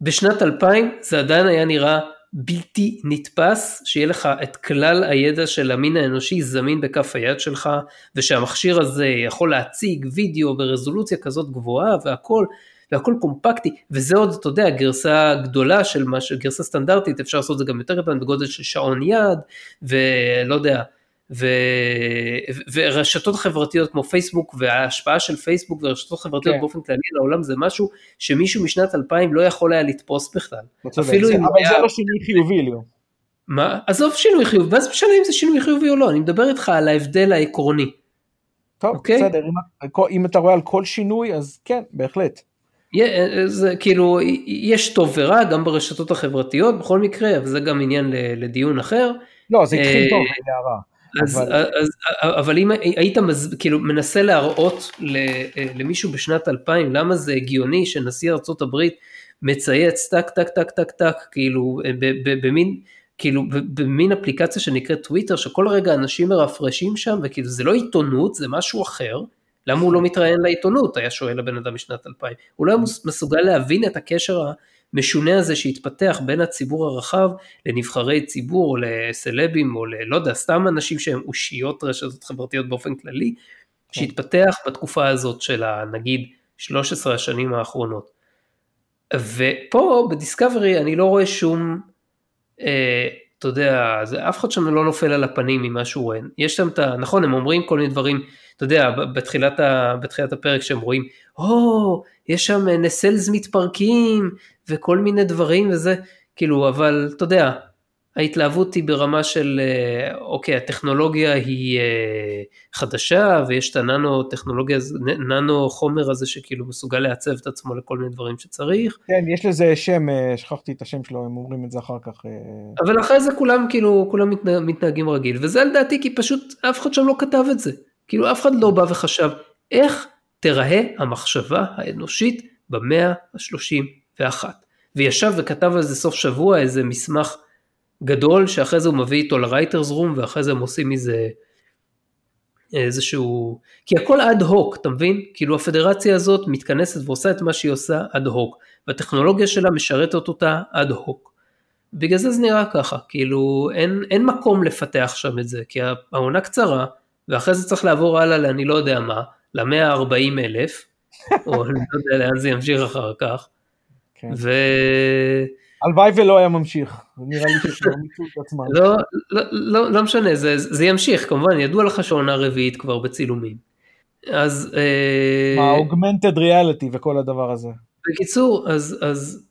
בשנת 2000 זה עדיין היה נראה בלתי נתפס, שיהיה לך את כלל הידע של המין האנושי זמין בכף היד שלך, ושהמכשיר הזה יכול להציג וידאו ברזולוציה כזאת גבוהה והכל, והכל קומפקטי, וזה עוד, אתה יודע, גרסה גדולה של מה, גרסה סטנדרטית, אפשר לעשות את זה גם יותר קטן בגודל של שעון יד, ולא יודע, ו... ורשתות חברתיות כמו פייסבוק וההשפעה של פייסבוק ורשתות חברתיות כן. באופן כללי לעולם זה משהו שמישהו משנת 2000 לא יכול היה לתפוס בכלל. אפילו אם אבל היה... זה לא שינוי חיובי לא. מה? עזוב שינוי חיובי, ואז משנה אם זה שינוי חיובי או לא, אני מדבר איתך על ההבדל העקרוני. טוב, okay? בסדר, אם, אם אתה רואה על כל שינוי אז כן, בהחלט. זה כאילו, יש טוב ורע גם ברשתות החברתיות בכל מקרה, אבל זה גם עניין לדיון אחר. לא, זה התחיל טוב, זה הרע. אז, אבל... אז, אבל אם היית מז, כאילו מנסה להראות למישהו בשנת 2000 למה זה הגיוני שנשיא ארה"ב מצייץ טק טק טק טק טק כאילו במין כאילו במין אפליקציה שנקראת טוויטר שכל רגע אנשים מרפרשים שם וכאילו זה לא עיתונות זה משהו אחר למה הוא לא מתראיין לעיתונות היה שואל הבן אדם משנת 2000 הוא לא היה מסוגל להבין את הקשר המשונה הזה שהתפתח בין הציבור הרחב לנבחרי ציבור או לסלבים או ללא יודע, סתם אנשים שהם אושיות רשתות חברתיות באופן כללי, כן. שהתפתח בתקופה הזאת של נגיד 13 השנים האחרונות. ופה בדיסקאברי אני לא רואה שום, אה, אתה יודע, זה, אף אחד שם לא נופל על הפנים ממה שהוא רואה. יש שם את ה... נכון, הם אומרים כל מיני דברים, אתה יודע, בתחילת, ה, בתחילת הפרק שהם רואים, או, oh, יש שם נסלס מתפרקים, וכל מיני דברים וזה, כאילו, אבל אתה יודע, ההתלהבות היא ברמה של, אה, אוקיי, הטכנולוגיה היא אה, חדשה ויש את הננו טכנולוגיה, ננו חומר הזה שכאילו מסוגל לעצב את עצמו לכל מיני דברים שצריך. כן, יש לזה שם, אה, שכחתי את השם שלו, הם אומרים את זה אחר כך. אבל אחרי זה כולם כאילו, כולם מתנהגים רגיל, וזה לדעתי כי פשוט אף אחד שם לא כתב את זה. כאילו אף אחד לא בא וחשב איך תיראה המחשבה האנושית במאה ה-31. וישב וכתב על זה סוף שבוע איזה מסמך גדול שאחרי זה הוא מביא איתו לרייטרס רום ואחרי זה הם עושים מזה איזשהו, כי הכל אד הוק, אתה מבין? כאילו הפדרציה הזאת מתכנסת ועושה את מה שהיא עושה אד הוק, והטכנולוגיה שלה משרתת אותה אד הוק. בגלל זה זה נראה ככה, כאילו אין, אין מקום לפתח שם את זה, כי העונה קצרה, ואחרי זה צריך לעבור הלאה לאני לא יודע מה, למאה ה-40 אלף, או אני לא יודע לאן זה ימשיך אחר כך, כן. ו... הלוואי ולא היה ממשיך, נראה לי שכבר מיצו את עצמם. לא, לא, לא, לא משנה, זה, זה ימשיך, כמובן, ידוע לך שעונה רביעית כבר בצילומים. אז... אה, מה, אוגמנטד ריאליטי וכל הדבר הזה. בקיצור, אז, אז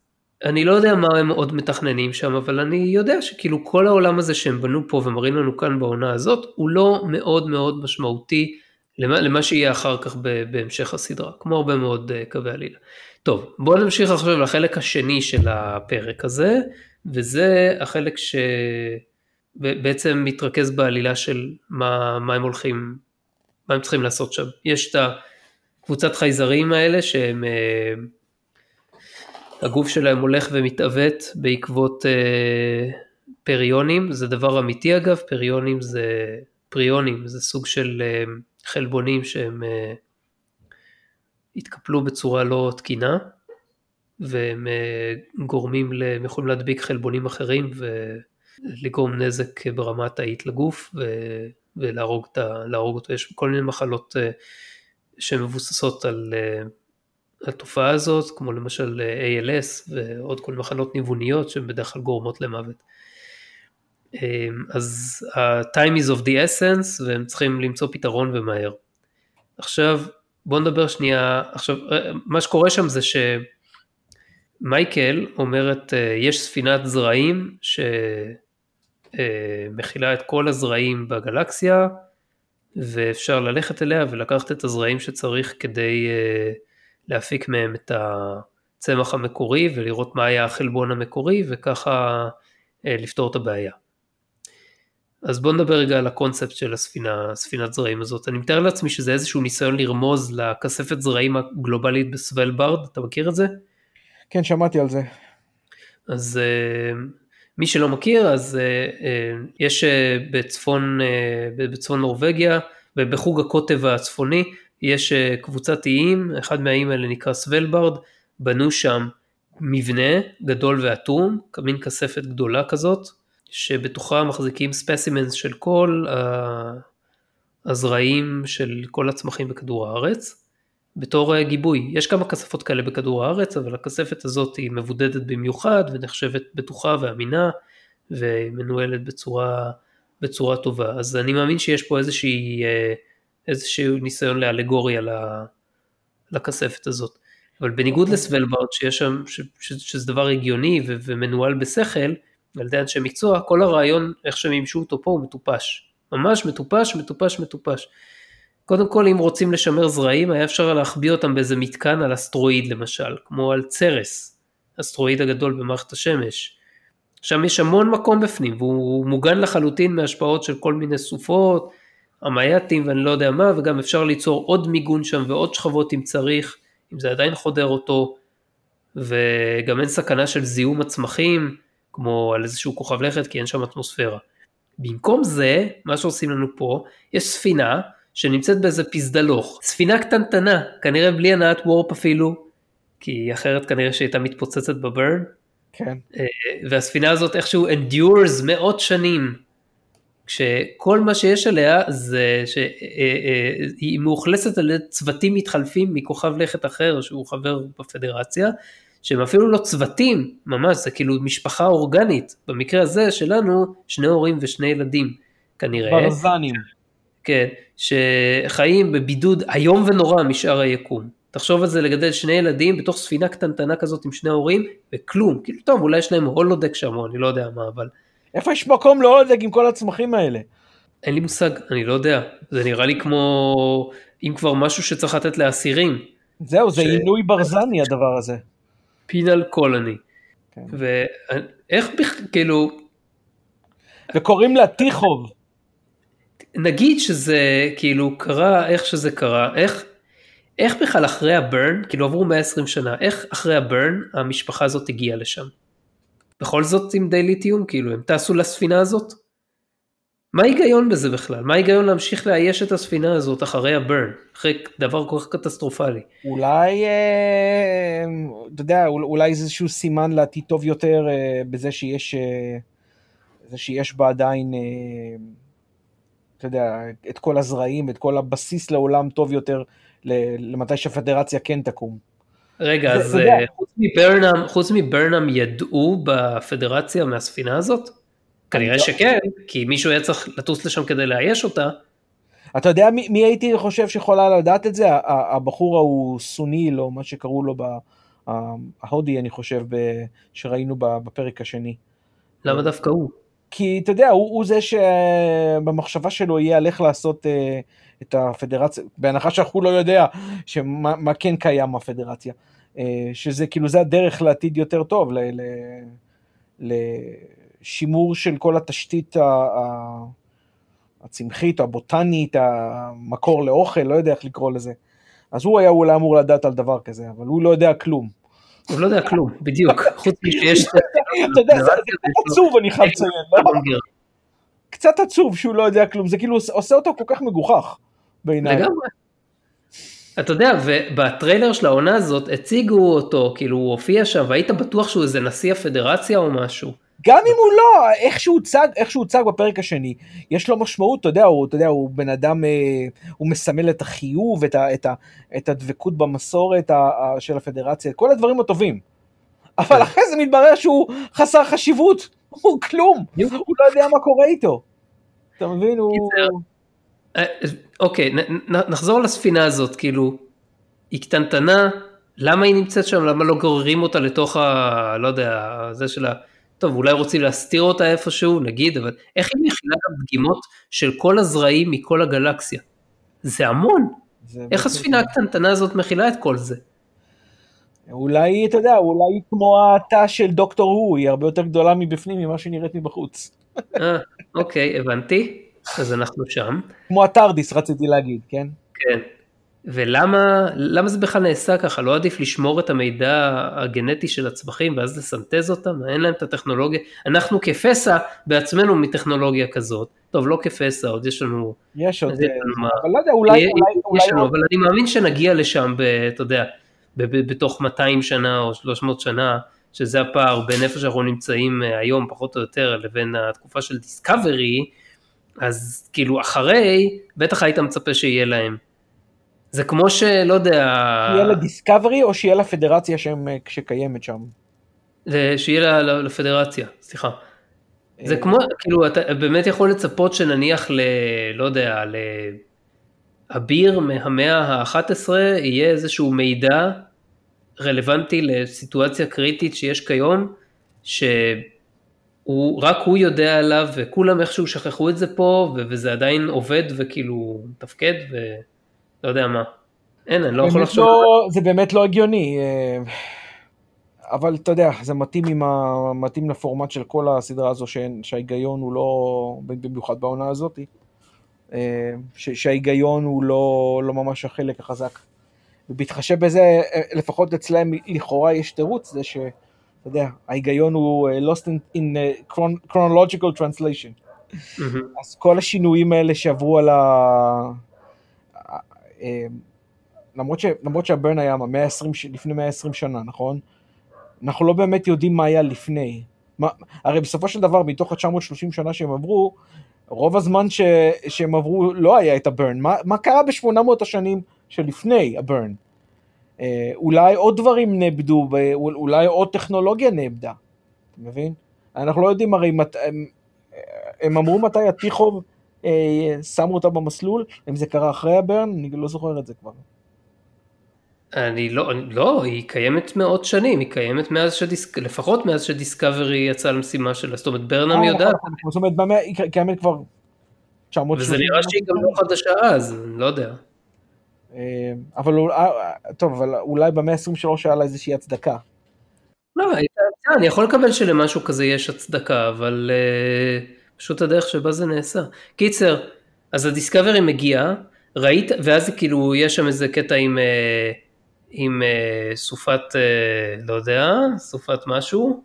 אני לא יודע מה הם עוד מתכננים שם, אבל אני יודע שכאילו כל העולם הזה שהם בנו פה ומראים לנו כאן בעונה הזאת, הוא לא מאוד מאוד משמעותי למה, למה שיהיה אחר כך בהמשך הסדרה, כמו הרבה מאוד אה, קווי עלילה. טוב, בואו נמשיך עכשיו לחלק השני של הפרק הזה, וזה החלק שבעצם מתרכז בעלילה של מה, מה הם הולכים, מה הם צריכים לעשות שם. יש את הקבוצת חייזרים האלה שהם, אה, הגוף שלהם הולך ומתעוות בעקבות אה, פריונים, זה דבר אמיתי אגב, פריונים זה, פריונים זה סוג של אה, חלבונים שהם התקפלו בצורה לא תקינה, והם אה, גורמים, הם יכולים להדביק חלבונים אחרים ולגרום נזק ברמה התאית לגוף ולהרוג אותו. יש כל מיני מחלות אה, שמבוססות על אה, התופעה הזאת, כמו למשל ALS ועוד כל מחלות ניווניות שהן בדרך כלל גורמות למוות. אז ה-time is of the essence והם צריכים למצוא פתרון ומהר. עכשיו בוא נדבר שנייה, עכשיו מה שקורה שם זה שמייקל אומרת יש ספינת זרעים שמכילה את כל הזרעים בגלקסיה ואפשר ללכת אליה ולקחת את הזרעים שצריך כדי להפיק מהם את הצמח המקורי ולראות מה היה החלבון המקורי וככה uh, לפתור את הבעיה. אז בוא נדבר רגע על הקונספט של הספינה, ספינת זרעים הזאת. אני מתאר לעצמי שזה איזשהו ניסיון לרמוז לכספת זרעים הגלובלית בסוולברד, אתה מכיר את זה? כן, שמעתי על זה. אז uh, מי שלא מכיר, אז uh, יש בצפון, בצפון נורבגיה, בחוג הקוטב הצפוני, יש uh, קבוצת איים, אחד מהאיים האלה נקרא סוולברד, בנו שם מבנה גדול ואטום, מין כספת גדולה כזאת, שבתוכה מחזיקים ספסימנס של כל הזרעים של כל הצמחים בכדור הארץ, בתור גיבוי. יש כמה כספות כאלה בכדור הארץ, אבל הכספת הזאת היא מבודדת במיוחד ונחשבת בטוחה ואמינה ומנוהלת בצורה, בצורה טובה. אז אני מאמין שיש פה איזושהי, איזשהו ניסיון לאלגוריה לכספת הזאת. אבל בניגוד okay. לסוולברד, שיש שם, ש, ש, שזה דבר הגיוני ו, ומנוהל בשכל, על ידי אנשי מקצוע, כל הרעיון, איך שהם מימשו אותו פה, הוא מטופש. ממש מטופש, מטופש, מטופש. קודם כל, אם רוצים לשמר זרעים, היה אפשר להחביא אותם באיזה מתקן על אסטרואיד למשל, כמו על צרס, אסטרואיד הגדול במערכת השמש. שם יש המון מקום בפנים, והוא מוגן לחלוטין מהשפעות של כל מיני סופות, המייטים ואני לא יודע מה, וגם אפשר ליצור עוד מיגון שם ועוד שכבות אם צריך, אם זה עדיין חודר אותו, וגם אין סכנה של זיהום הצמחים, כמו על איזשהו כוכב לכת, כי אין שם אטמוספירה. במקום זה, מה שעושים לנו פה, יש ספינה שנמצאת באיזה פסדלוך. ספינה קטנטנה, כנראה בלי הנעת וורפ אפילו, כי אחרת כנראה שהייתה מתפוצצת בברן. כן. אה, והספינה הזאת איכשהו endures מאות שנים, כשכל מה שיש עליה זה שהיא אה, אה, מאוכלסת על צוותים מתחלפים מכוכב לכת אחר שהוא חבר בפדרציה, שהם אפילו לא צוותים, ממש, זה כאילו משפחה אורגנית. במקרה הזה שלנו, שני הורים ושני ילדים, כנראה. ברזנים. כן, שחיים בבידוד איום ונורא משאר היקום. תחשוב על זה לגדל שני ילדים בתוך ספינה קטנטנה כזאת עם שני הורים, וכלום, כאילו טוב, אולי יש להם הולודק שם, או אני לא יודע מה, אבל... איפה יש מקום להולודק עם כל הצמחים האלה? אין לי מושג, אני לא יודע. זה נראה לי כמו, אם כבר משהו שצריך לתת לאסירים. זהו, זה עינוי ברזני הדבר הזה. פינל קולוני. כן. ואיך כאילו... וקוראים לה טיחוב. נגיד שזה כאילו קרה איך שזה קרה, איך, איך בכלל אחרי הברן, כאילו עברו 120 שנה, איך אחרי הברן המשפחה הזאת הגיעה לשם? בכל זאת עם די ליטיום, כאילו הם טסו לספינה הזאת? מה ההיגיון בזה בכלל? מה ההיגיון להמשיך לאייש את הספינה הזאת אחרי הברן, אחרי דבר כל כך קטסטרופלי? אולי, אה, אתה יודע, אולי זה איזשהו סימן לעתיד טוב יותר אה, בזה שיש, אה, זה שיש בה עדיין, אתה יודע, את כל הזרעים, את כל הבסיס לעולם טוב יותר, למתי שהפדרציה כן תקום. רגע, אז חוץ מברנם, חוץ מברנם ידעו בפדרציה מהספינה הזאת? כנראה לא- שכן, כי מישהו היה צריך לטוס לשם כדי לאייש אותה. אתה יודע מי, מי הייתי חושב שיכולה לדעת את זה? הבחור ההוא סוניל, או מה שקראו לו, ההודי, אני חושב, שראינו בפרק השני. למה דווקא הוא? כי אתה יודע, הוא, הוא זה שבמחשבה שלו יהיה על איך לעשות uh, את הפדרציה, בהנחה שאנחנו לא יודע שמה, מה כן קיים בפדרציה. Uh, שזה כאילו, זה הדרך לעתיד יותר טוב, ל, ל, ל, שימור של כל התשתית הצמחית, הבוטנית, המקור לאוכל, לא יודע איך לקרוא לזה. אז הוא היה אולי אמור לדעת על דבר כזה, אבל הוא לא יודע כלום. הוא לא יודע כלום, בדיוק, חוץ משיש... אתה יודע, זה עצוב, אני חייב לציין, לא? קצת עצוב שהוא לא יודע כלום, זה כאילו עושה אותו כל כך מגוחך בעיניי. לגמרי. אתה יודע, ובטריילר של העונה הזאת הציגו אותו, כאילו הוא הופיע שם, והיית בטוח שהוא איזה נשיא הפדרציה או משהו. גם אם הוא לא, איך שהוא הוצג, איך שהוא הוצג בפרק השני, יש לו משמעות, אתה יודע, הוא, אתה יודע, הוא בן אדם, אה, הוא מסמל את החיוב, את, ה, את, ה, את הדבקות במסורת ה, ה, של הפדרציה, כל הדברים הטובים. אבל כן. אחרי זה מתברר שהוא חסר חשיבות, הוא כלום, הוא לא יודע מה קורה איתו. אתה מבין, הוא... אה, אוקיי, נחזור לספינה הזאת, כאילו, היא קטנטנה, למה היא נמצאת שם, למה לא גוררים אותה לתוך ה... לא יודע, זה של ה... טוב, אולי רוצים להסתיר אותה איפשהו, נגיד, אבל איך היא מכילה גם דגימות של כל הזרעים מכל הגלקסיה? זה המון. זה איך הספינה הקטנטנה הזאת מכילה את כל זה? אולי, אתה יודע, אולי כמו התא של דוקטור הוא, היא הרבה יותר גדולה מבפנים ממה שהיא נראית מבחוץ. אה, אוקיי, הבנתי. אז אנחנו שם. כמו הטרדיס רציתי להגיד, כן? כן. ולמה למה זה בכלל נעשה ככה? לא עדיף לשמור את המידע הגנטי של הצמחים ואז לסנטז אותם? אין להם את הטכנולוגיה. אנחנו כפסע בעצמנו מטכנולוגיה כזאת. טוב, לא כפסע, עוד יש לנו... יש עוד, יש אה, לנו. אבל לא יודע, אולי, יהיה- אולי, יש אולי, לנו, אבל אני מאמין שנגיע לשם, ב, אתה יודע, ב, ב, בתוך 200 שנה או 300 שנה, שזה הפער בין איפה שאנחנו נמצאים אה, היום, פחות או יותר, לבין התקופה של דיסקאברי, אז כאילו אחרי, בטח היית מצפה שיהיה להם. זה כמו שלא יודע, שיהיה לה דיסקאברי או שיהיה לה פדרציה שהם, אה, שקיימת שם. שיהיה לה- לה- לפדרציה, סליחה. זה אה, כמו, כאילו, אתה באמת יכול לצפות שנניח ל... לא יודע, לאביר מהמאה ה-11 יהיה איזשהו מידע רלוונטי לסיטואציה קריטית שיש כיום, שהוא, רק הוא יודע עליו וכולם איכשהו שכחו את זה פה, ו- וזה עדיין עובד וכאילו מתפקד ולא יודע מה. אין, אני לא יכול לחשוב. לא, זה באמת לא הגיוני, אה, אבל אתה יודע, זה מתאים, ה, מתאים לפורמט של כל הסדרה הזו, שאין- שההיגיון הוא לא, במיוחד בעונה הזאת, אה, ש, שההיגיון הוא לא, לא ממש החלק החזק. ובהתחשב בזה, אה, לפחות אצלם לכאורה יש תירוץ, זה שאתה יודע, ההיגיון הוא אה, lost in, in uh, chron- chronological translation. מהמם. אז כל השינויים האלה שעברו על ה... אה, למרות, ש... למרות שהברן היה מה, 120, ש- לפני 120 שנה, נכון? אנחנו לא באמת יודעים מה היה לפני. מה... הרי בסופו של דבר, מתוך ה-930 שנה שהם עברו, רוב הזמן ש... שהם עברו לא היה את הברן. מה, מה קרה ב-800 השנים שלפני הברן? אה, אולי עוד דברים נאבדו, אולי עוד טכנולוגיה נאבדה, אתה מבין? אנחנו לא יודעים הרי מת... הם, הם אמרו מתי הטיחוב אה, שמו אותה במסלול, אם זה קרה אחרי הברן, אני לא זוכר את זה כבר. אני לא, אני, לא, היא קיימת מאות שנים, היא קיימת מאז שדיסק... לפחות מאז שדיסקאברי יצאה למשימה שלה, זאת אומרת ברנם אה, יודעת, נכון, נכון, זאת אומרת, היא קיימת כבר 930. וזה נראה שהיא גם לא חדשה אז, אני לא יודע. אה, אבל אולי, אה, טוב, אבל אולי במאה ה-23 היה לה איזושהי הצדקה. לא, אני יכול לקבל שלמשהו כזה יש הצדקה, אבל פשוט הדרך שבה זה נעשה. קיצר, אז הדיסקאברי מגיע, ראית, ואז כאילו יש שם איזה קטע עם, עם סופת, לא יודע, סופת משהו,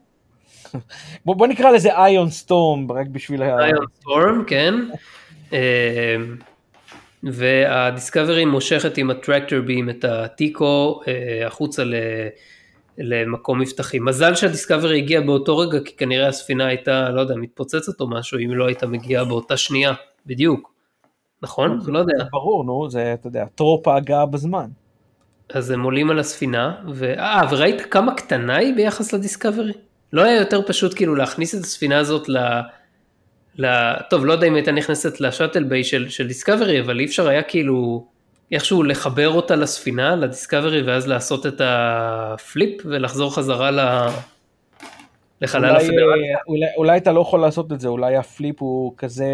בוא, בוא נקרא לזה איון סטורם, רק בשביל ה... איון סטורם, כן. והדיסקאברי מושכת עם ה tractor beam את הטיקו אה, החוצה ל- למקום מבטחים. מזל שהדיסקאברי הגיע באותו רגע, כי כנראה הספינה הייתה, לא יודע, מתפוצצת או משהו, אם לא הייתה מגיעה באותה שנייה, בדיוק. נכון? לא יודע. ברור, נו, זה, אתה יודע, טרופ ההגעה בזמן. אז הם עולים על הספינה, ו... אה, וראית כמה קטנה היא ביחס לדיסקאברי? לא היה יותר פשוט כאילו להכניס את הספינה הזאת ל... ל... טוב, לא יודע אם הייתה נכנסת ל shuttle bay של, של דיסקאברי, אבל אי אפשר היה כאילו איכשהו לחבר אותה לספינה, לדיסקאברי, ואז לעשות את ה flip ולחזור חזרה ל... לחלל אולי. אה, אולי, אולי אתה לא יכול לעשות את זה, אולי ה flip הוא כזה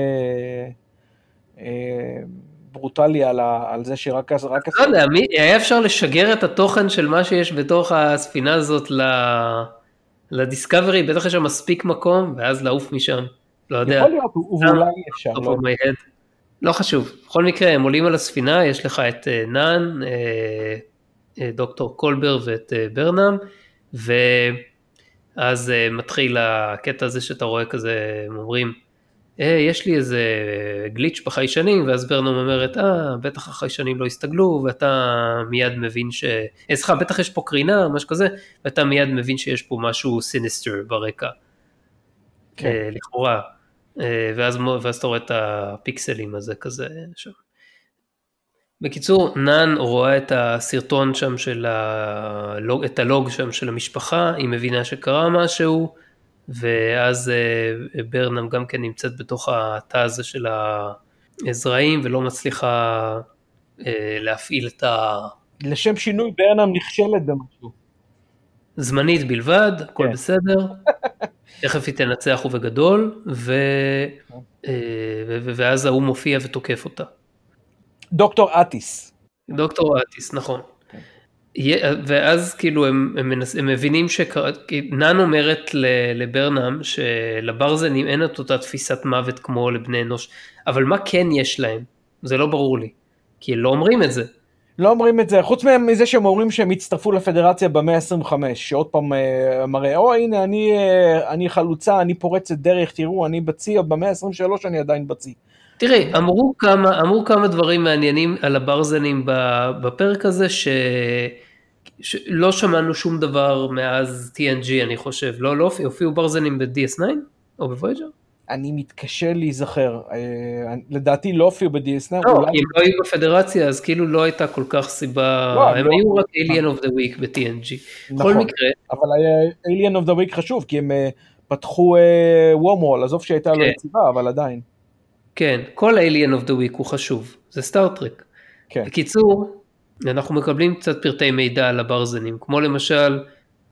אה, ברוטלי על, ה, על זה שרק אז... רק לא יודע, מי... היה אפשר לשגר את התוכן של מה שיש בתוך הספינה הזאת ל... לדיסקאברי, בטח יש שם מספיק מקום, ואז לעוף משם. לא יודע. יכול להיות, ואולי אפשר. לא. לא חשוב, בכל מקרה הם עולים על הספינה, יש לך את אה, נאן, אה, אה, דוקטור קולבר ואת ברנם, ואז מתחיל הקטע הזה שאתה רואה כזה, הם אומרים, אה, יש לי איזה גליץ' בחיישנים, ואז ברנם אומרת, אה, בטח החיישנים לא הסתגלו, ואתה מיד מבין ש... אה, סליחה, בטח יש פה קרינה, משהו כזה, ואתה מיד מבין שיש פה משהו סיניסטר ברקע. כן. לכאורה. אה, ואז, ואז אתה רואה את הפיקסלים הזה כזה שם. בקיצור, נאן רואה את הסרטון שם של הלוג, את הלוג שם של המשפחה, היא מבינה שקרה משהו, ואז אה, ברנם גם כן נמצאת בתוך התא הזה של הזרעים ולא מצליחה אה, להפעיל את ה... לשם שינוי ברנם נכשלת במשהו. זמנית בלבד, הכל כן. בסדר, תכף היא תנצח ובגדול, ו... אה, ו- ואז ההוא מופיע ותוקף אותה. דוקטור אטיס. דוקטור אטיס, נכון. יה- ואז כאילו הם, הם, מנס, הם מבינים שנאן אומרת לברנם שלברזנים אין את אותה תפיסת מוות כמו לבני אנוש, אבל מה כן יש להם? זה לא ברור לי, כי לא אומרים את זה. לא אומרים את זה, חוץ מזה שהם אומרים שהם הצטרפו לפדרציה במאה ה-25, שעוד פעם אה, מראה, או הנה אני, אה, אני חלוצה, אני פורצת דרך, תראו, אני בצי, במאה ה-23 אני עדיין בצי. תראי, אמרו כמה, אמרו כמה דברים מעניינים על הברזנים בפרק הזה, ש... שלא שמענו שום דבר מאז TNG אני חושב, לא, לא הופיעו, ברזנים ב-DS9 או בווייג'ר? אני מתקשה להיזכר, אה, לדעתי לא הופיעו ב-DS9, לא, אולי... כי הם לא היו בפדרציה אז כאילו לא הייתה כל כך סיבה, לא, הם לא. היו רק Alien of the Week ב-TNG. בכל נכון. מקרה, אבל Alien of the Week חשוב, כי הם אה, פתחו wormhole, עזוב שהייתה לו כן. יציבה, אבל עדיין. כן, כל Alien of the Week הוא חשוב, זה סטאר טרק. כן. בקיצור, אנחנו מקבלים קצת פרטי מידע על הברזנים, כמו למשל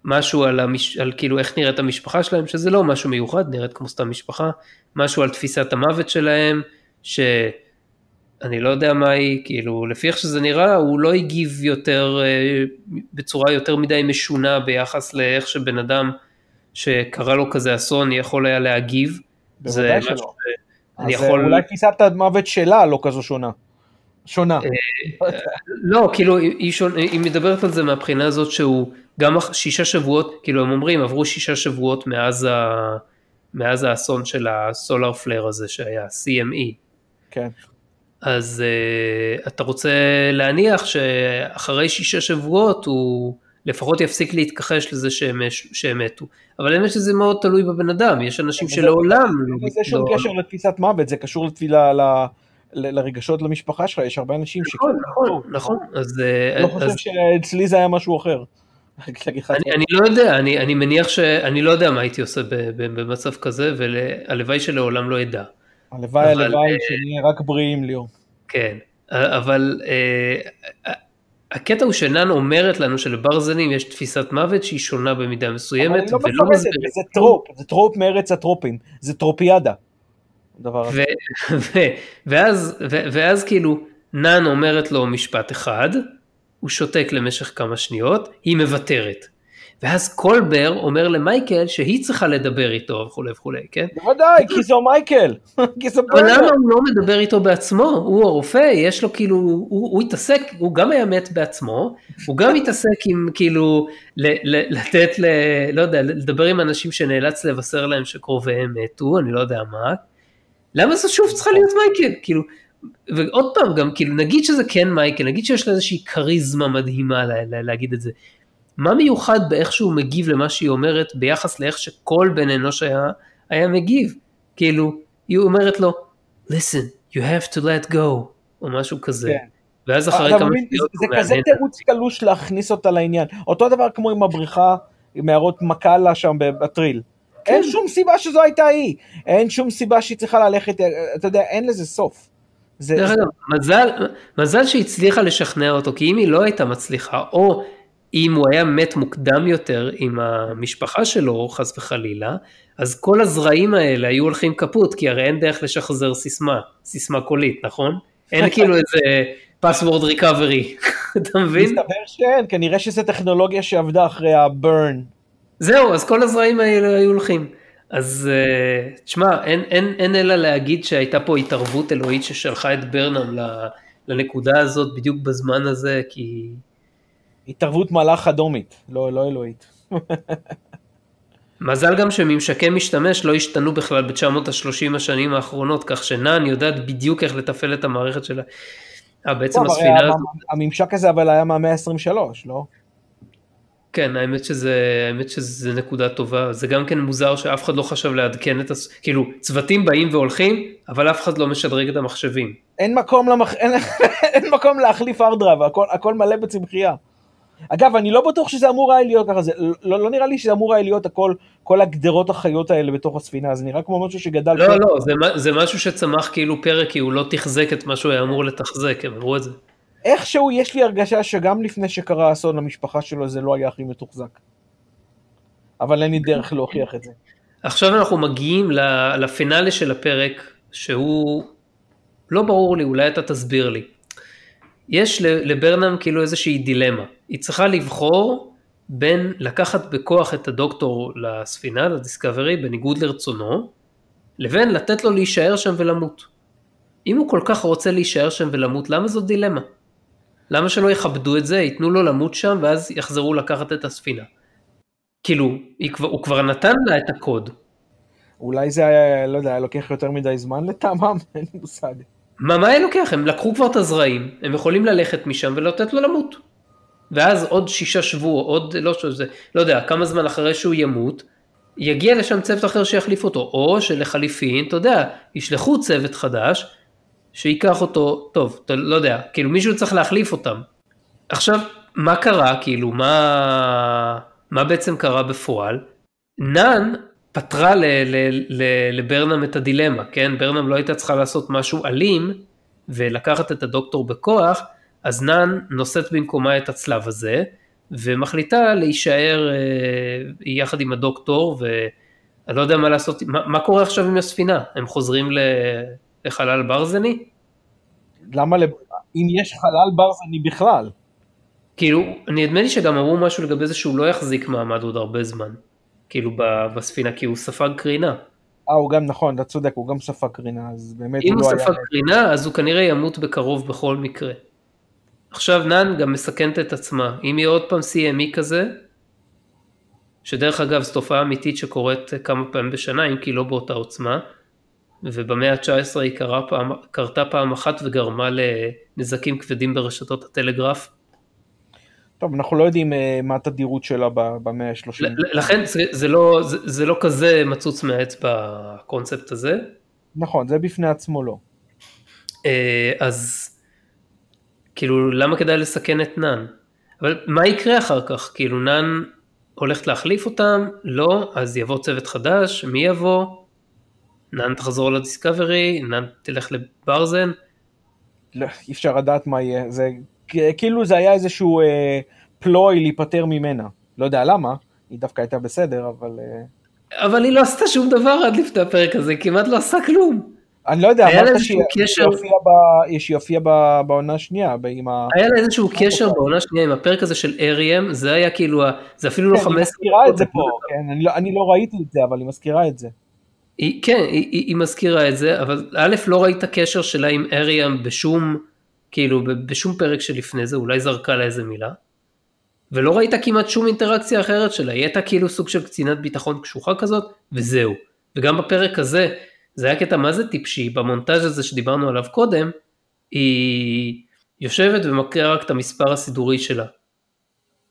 משהו על, המש... על כאילו איך נראית המשפחה שלהם, שזה לא משהו מיוחד, נראית כמו סתם משפחה, משהו על תפיסת המוות שלהם, שאני לא יודע מה היא, כאילו לפי איך שזה נראה, הוא לא הגיב יותר, אה, בצורה יותר מדי משונה ביחס לאיך שבן אדם שקרה לו כזה אסון יכול היה להגיב. זה בוודאי משהו שלא. ש- אני אז אה, יכול... אולי תפיסת המוות שלה לא כזו שונה. שונה. לא, כאילו, היא, שונ... היא מדברת על זה מהבחינה הזאת שהוא גם שישה שבועות, כאילו הם אומרים, עברו שישה שבועות מאז, ה... מאז האסון של הסולר פלר הזה שהיה, CME. כן. אז uh, אתה רוצה להניח שאחרי שישה שבועות הוא לפחות יפסיק להתכחש לזה שהם, שהם מתו. אבל האמת שזה מאוד תלוי בבן אדם, יש אנשים שלעולם אין לזה שום לא- קשר לתפיסת מוות, זה קשור לתפילה, ל- לרגשות למשפחה שלך, יש הרבה אנשים ש... נכון, נכון, נכון, אז, אה, לא חושב אז שאצלי זה היה משהו אחר. אני, אני לא יודע, אני, אני מניח שאני לא יודע מה הייתי עושה במצב כזה, והלוואי שלעולם לא אדע. הלוואי, אבל, הלוואי אה, שנהיה רק בריאים ליאור. כן, אבל אה, הקטע הוא שנאן אומרת לנו שלברזנים יש תפיסת מוות שהיא שונה במידה אבל מסוימת, היא לא ולא מפרטת, מסבירים. זה טרופ, זה טרופ מארץ הטרופים, זה טרופיאדה. ואז כאילו נאן אומרת לו משפט אחד, הוא שותק למשך כמה שניות, היא מוותרת. ואז קולבר אומר למייקל שהיא צריכה לדבר איתו וכולי וכולי, כן? בוודאי, כי זו מייקל. כי זה אבל. למה הוא לא מדבר איתו בעצמו? הוא הרופא, יש לו כאילו, הוא, הוא התעסק, הוא גם היה מת בעצמו, הוא גם התעסק עם כאילו, ל, ל, לתת, ל, לא יודע, לדבר עם אנשים שנאלץ לבשר להם שקרוביהם מתו, אני לא יודע מה. למה זה שוב צריכה להיות מייקל? כאילו, ועוד פעם גם, כאילו, נגיד שזה כן מייקל, נגיד שיש לה איזושהי כריזמה מדהימה לה, לה, להגיד את זה. מה מיוחד באיך שהוא מגיב למה שהיא אומרת ביחס לאיך שכל בן אנוש היה, היה מגיב? כאילו, היא אומרת לו, listen, you have to let go, או משהו כזה. כן. ואז אחרי אתה כמה שניות זה כזה. תירוץ קלוש להכניס אותה לעניין. אותו דבר כמו עם הבריחה, עם מערות מקאלה שם בטריל. כן. אין שום סיבה שזו הייתה היא. אין שום סיבה שהיא צריכה ללכת, אתה יודע, אין לזה סוף. זה, דרך אגב, מזל, מזל שהצליחה לשכנע אותו, כי אם היא לא הייתה מצליחה, או אם הוא היה מת מוקדם יותר עם המשפחה שלו, חס וחלילה, אז כל הזרעים האלה היו הולכים קפוט, כי הרי אין דרך לשחזר סיסמה, סיסמה קולית, נכון? אין כאילו איזה password recovery, אתה מבין? מסתבר שאין, כנראה שזו טכנולוגיה שעבדה אחרי הברן. זהו, אז כל הזרעים האלה היו הולכים. אז uh, תשמע, אין, אין, אין אלא להגיד שהייתה פה התערבות אלוהית ששלחה את ברנם לנקודה הזאת בדיוק בזמן הזה, כי... התערבות מלאך אדומית, לא, לא אלוהית. מזל גם שממשקי משתמש לא השתנו בכלל ב-930 השנים האחרונות, כך שנאן יודעת בדיוק איך לתפעל את המערכת שלה. אה, בעצם הרי הספינה הממשק הזה אבל היה מהמאה ה-23, לא? כן, האמת שזה, האמת שזה נקודה טובה, זה גם כן מוזר שאף אחד לא חשב לעדכן את, הס... כאילו, צוותים באים והולכים, אבל אף אחד לא משדרג את המחשבים. אין מקום, למח... אין... אין מקום להחליף ארדרייב, הכל, הכל מלא בצמחייה. אגב, אני לא בטוח שזה אמור היה להיות ככה, זה לא, לא נראה לי שזה אמור היה להיות הכל, כל הגדרות החיות האלה בתוך הספינה, זה נראה כמו משהו שגדל. לא, פה. לא, זה, זה משהו שצמח כאילו פרק, כי הוא לא תחזק את מה שהוא היה אמור לתחזק, הם אמרו את זה. איכשהו יש לי הרגשה שגם לפני שקרה אסון למשפחה שלו זה לא היה הכי מתוחזק. אבל אין לי דרך להוכיח את זה. עכשיו אנחנו מגיעים לפינאלה של הפרק, שהוא לא ברור לי, אולי אתה תסביר לי. יש לברנם כאילו איזושהי דילמה, היא צריכה לבחור בין לקחת בכוח את הדוקטור לספינה, לדיסקאברי, בניגוד לרצונו, לבין לתת לו להישאר שם ולמות. אם הוא כל כך רוצה להישאר שם ולמות, למה זאת דילמה? למה שלא יכבדו את זה, ייתנו לו למות שם ואז יחזרו לקחת את הספינה? כאילו, כבר, הוא כבר נתן לה את הקוד. אולי זה היה, לא יודע, היה לוקח יותר מדי זמן לטעמם, אין לי מושג. מה, מה היה לוקח? הם לקחו כבר את הזרעים, הם יכולים ללכת משם ולתת לו למות. ואז עוד שישה שבוע, עוד לא שזה, לא יודע, כמה זמן אחרי שהוא ימות, יגיע לשם צוות אחר שיחליף אותו, או שלחליפין, אתה יודע, ישלחו צוות חדש, שייקח אותו, טוב, אתה לא יודע, כאילו מישהו צריך להחליף אותם. עכשיו, מה קרה, כאילו, מה, מה בעצם קרה בפועל? נאן פתרה ל, ל, ל, לברנם את הדילמה, כן? ברנם לא הייתה צריכה לעשות משהו אלים ולקחת את הדוקטור בכוח, אז נאן נושאת במקומה את הצלב הזה, ומחליטה להישאר אה, יחד עם הדוקטור, ואני לא יודע מה לעשות, מה, מה קורה עכשיו עם הספינה? הם חוזרים לחלל ברזני? למה, אם יש חלל ברזני בכלל? כאילו, נדמה לי שגם אמרו משהו לגבי זה שהוא לא יחזיק מעמד עוד הרבה זמן, כאילו בספינה, כי הוא ספג קרינה. אה, הוא גם נכון, אתה צודק, הוא גם ספג קרינה, אז באמת הוא לא היה... אם הוא ספג קרינה, אז הוא כנראה ימות בקרוב בכל מקרה. עכשיו נאן גם מסכנת את עצמה, אם יהיה עוד פעם CME כזה, שדרך אגב זו תופעה אמיתית שקורית כמה פעמים בשנה, אם כי לא באותה עוצמה, ובמאה ה-19 היא קרה פעם, קרתה פעם אחת וגרמה לנזקים כבדים ברשתות הטלגרף. טוב, אנחנו לא יודעים אה, מה התדירות שלה במאה ה-30. לכן זה, זה, לא, זה, זה לא כזה מצוץ מהאצבע הקונספט הזה. נכון, זה בפני עצמו לא. אה, אז כאילו למה כדאי לסכן את נאן? אבל מה יקרה אחר כך? כאילו נאן הולכת להחליף אותם? לא, אז יבוא צוות חדש, מי יבוא? נאן תחזור לדיסקאברי, נאן תלך לברזן? לא, אי אפשר לדעת מה יהיה, זה כאילו זה היה איזשהו אה, פלוי להיפטר ממנה, לא יודע למה, היא דווקא הייתה בסדר, אבל... אה... אבל היא לא עשתה שום דבר עד לפני הפרק הזה, כמעט לא עשה כלום. אני לא יודע, אמרת שהיא הופיעה בעונה השנייה. היה לה איזשהו קשר בעונה השנייה עם הפרק הזה של אריאם, זה היה כאילו, זה אפילו לא 15... היא מזכירה את זה פה, כן, לא- אני לא ראיתי את זה, אבל היא מזכירה את זה. כן, היא מזכירה את זה, אבל א', לא ראית קשר שלה עם אריאם בשום, כאילו, בשום פרק שלפני זה, אולי זרקה לה איזה מילה. ולא ראית כמעט שום אינטראקציה אחרת שלה, היא הייתה כאילו סוג של קצינת ביטחון קשוחה כזאת, וזהו. וגם בפרק הזה, זה היה קטע מה זה טיפשי, במונטאז' הזה שדיברנו עליו קודם, היא יושבת ומקריאה רק את המספר הסידורי שלה.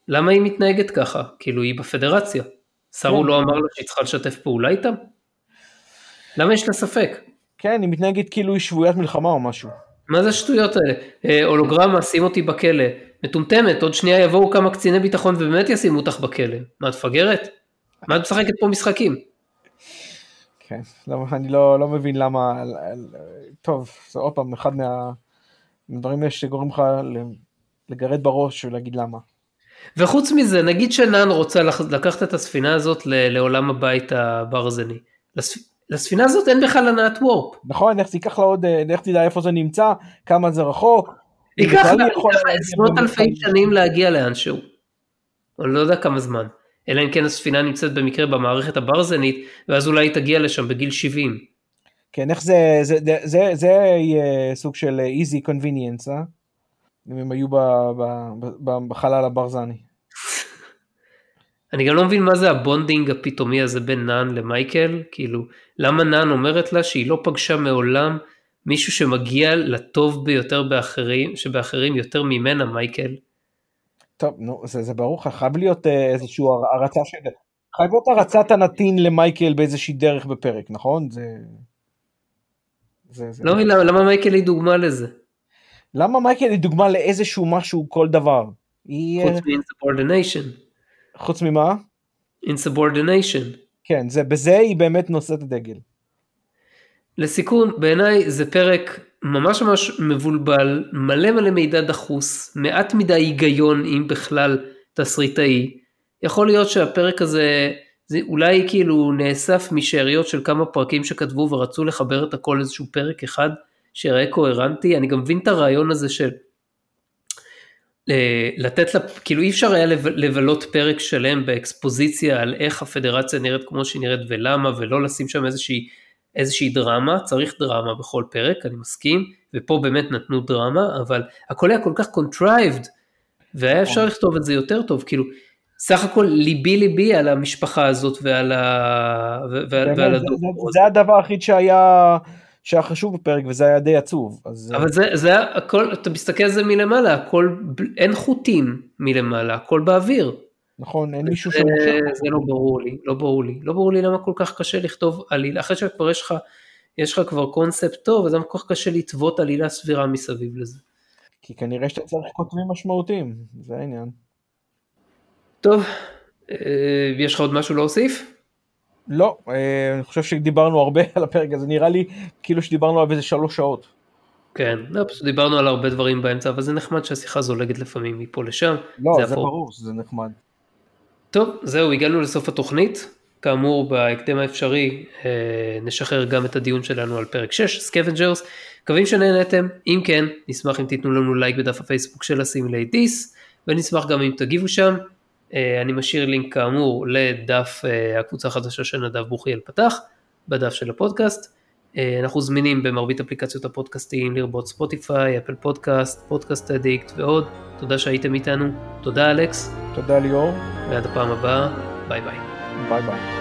למה היא מתנהגת ככה? כאילו היא בפדרציה. שרו כן. לא אמר לה שהיא צריכה לשתף פעולה איתם? למה יש לה ספק? כן, היא מתנהגת כאילו היא שבוית מלחמה או משהו. מה זה השטויות האלה? אה, הולוגרמה, שים אותי בכלא. מטומטמת, עוד שנייה יבואו כמה קציני ביטחון ובאמת ישימו אותך בכלא. מה, את מפגרת? מה את משחקת פה משחקים? כן, לא, אני לא, לא מבין למה, טוב, זה עוד פעם אחד מהדברים שגורמים לך לגרד בראש ולהגיד למה. וחוץ מזה, נגיד שנאן רוצה לקחת את הספינה הזאת לעולם הבית הברזני. לספינה הזאת אין בכלל הנעת וורפ. נכון, איך זה ייקח לה עוד, איך תדע איפה זה נמצא, כמה זה רחוק. ייקח לה עשרות אלפי שנים להגיע לאנשהו. אני לא יודע כמה זמן. אלא אם כן הספינה נמצאת במקרה במערכת הברזנית, ואז אולי היא תגיע לשם בגיל 70. כן, איך זה, זה, זה, זה, זה יהיה סוג של easy convenience, אה? אם הם היו ב, ב, ב, בחלל הברזני. אני גם לא מבין מה זה ה bonding הפתאומי הזה בין נאן למייקל, כאילו, למה נאן אומרת לה שהיא לא פגשה מעולם מישהו שמגיע לטוב ביותר באחרים, שבאחרים יותר ממנה מייקל. טוב, נו, זה, זה ברור לך, חייב להיות אה, איזושהי הרצה של... חייב להיות הרצת הנתין למייקל באיזושהי דרך בפרק, נכון? זה... זה, זה לא מבין למה, למה מייקל היא דוגמה לזה? למה מייקל היא דוגמה לאיזשהו משהו, כל דבר? היא... חוץ מ-insubordination. חוץ ממה? insubordination. כן, זה, בזה היא באמת נושאת דגל. לסיכום, בעיניי זה פרק ממש ממש מבולבל, מלא מלא מידע דחוס, מעט מדי היגיון אם בכלל תסריטאי. יכול להיות שהפרק הזה זה אולי כאילו נאסף משאריות של כמה פרקים שכתבו ורצו לחבר את הכל לאיזשהו פרק אחד שיראה קוהרנטי, אני גם מבין את הרעיון הזה של לתת לה, כאילו אי אפשר היה לבלות פרק שלם באקספוזיציה על איך הפדרציה נראית כמו שהיא נראית ולמה ולא לשים שם איזושהי, איזושהי דרמה, צריך דרמה בכל פרק, אני מסכים, ופה באמת נתנו דרמה, אבל הכל היה כל כך contrived, והיה אפשר לכתוב את זה יותר טוב, כאילו, סך הכל ליבי ליבי על המשפחה הזאת ועל, ה... ועל הדוקטור. זה הדבר היחיד שהיה... שהיה חשוב בפרק וזה היה די עצוב. אז... אבל זה, זה היה הכל, אתה מסתכל על זה מלמעלה, הכל, אין חוטים מלמעלה, הכל באוויר. נכון, אין מישהו ש... זה, זה לא ברור לי, לא ברור לי, לא ברור לי למה כל כך קשה לכתוב עלילה, אחרי שכבר יש לך, יש לך כבר קונספט טוב, אז למה כל כך קשה לטוות עלילה סבירה מסביב לזה. כי כנראה שאתה צריך כותבים משמעותיים, זה העניין. טוב, אה, יש לך עוד משהו להוסיף? לא, אה, אני חושב שדיברנו הרבה על הפרק הזה, נראה לי כאילו שדיברנו עליו איזה שלוש שעות. כן, לא, פשוט דיברנו על הרבה דברים באמצע, אבל זה נחמד שהשיחה זולגת לפעמים מפה לשם. לא, זה, זה ברור, זה נחמד. טוב, זהו, הגענו לסוף התוכנית. כאמור, בהקדם האפשרי אה, נשחרר גם את הדיון שלנו על פרק 6, Scavengers. מקווים שנהנתם, אם כן, נשמח אם תיתנו לנו לייק בדף הפייסבוק של הסימלי דיס, ונשמח גם אם תגיבו שם. אה, אני משאיר לינק כאמור לדף אה, הקבוצה החדשה שנדב בוכיאל פתח, בדף של הפודקאסט. אה, אנחנו זמינים במרבית אפליקציות הפודקאסטיים, לרבות ספוטיפיי, אפל פודקאסט, פודקאסט אדיקט ועוד. תודה שהייתם איתנו, תודה אלכס. תודה ליאור. ועד הפעם הבאה, ביי ביי. ביי ביי.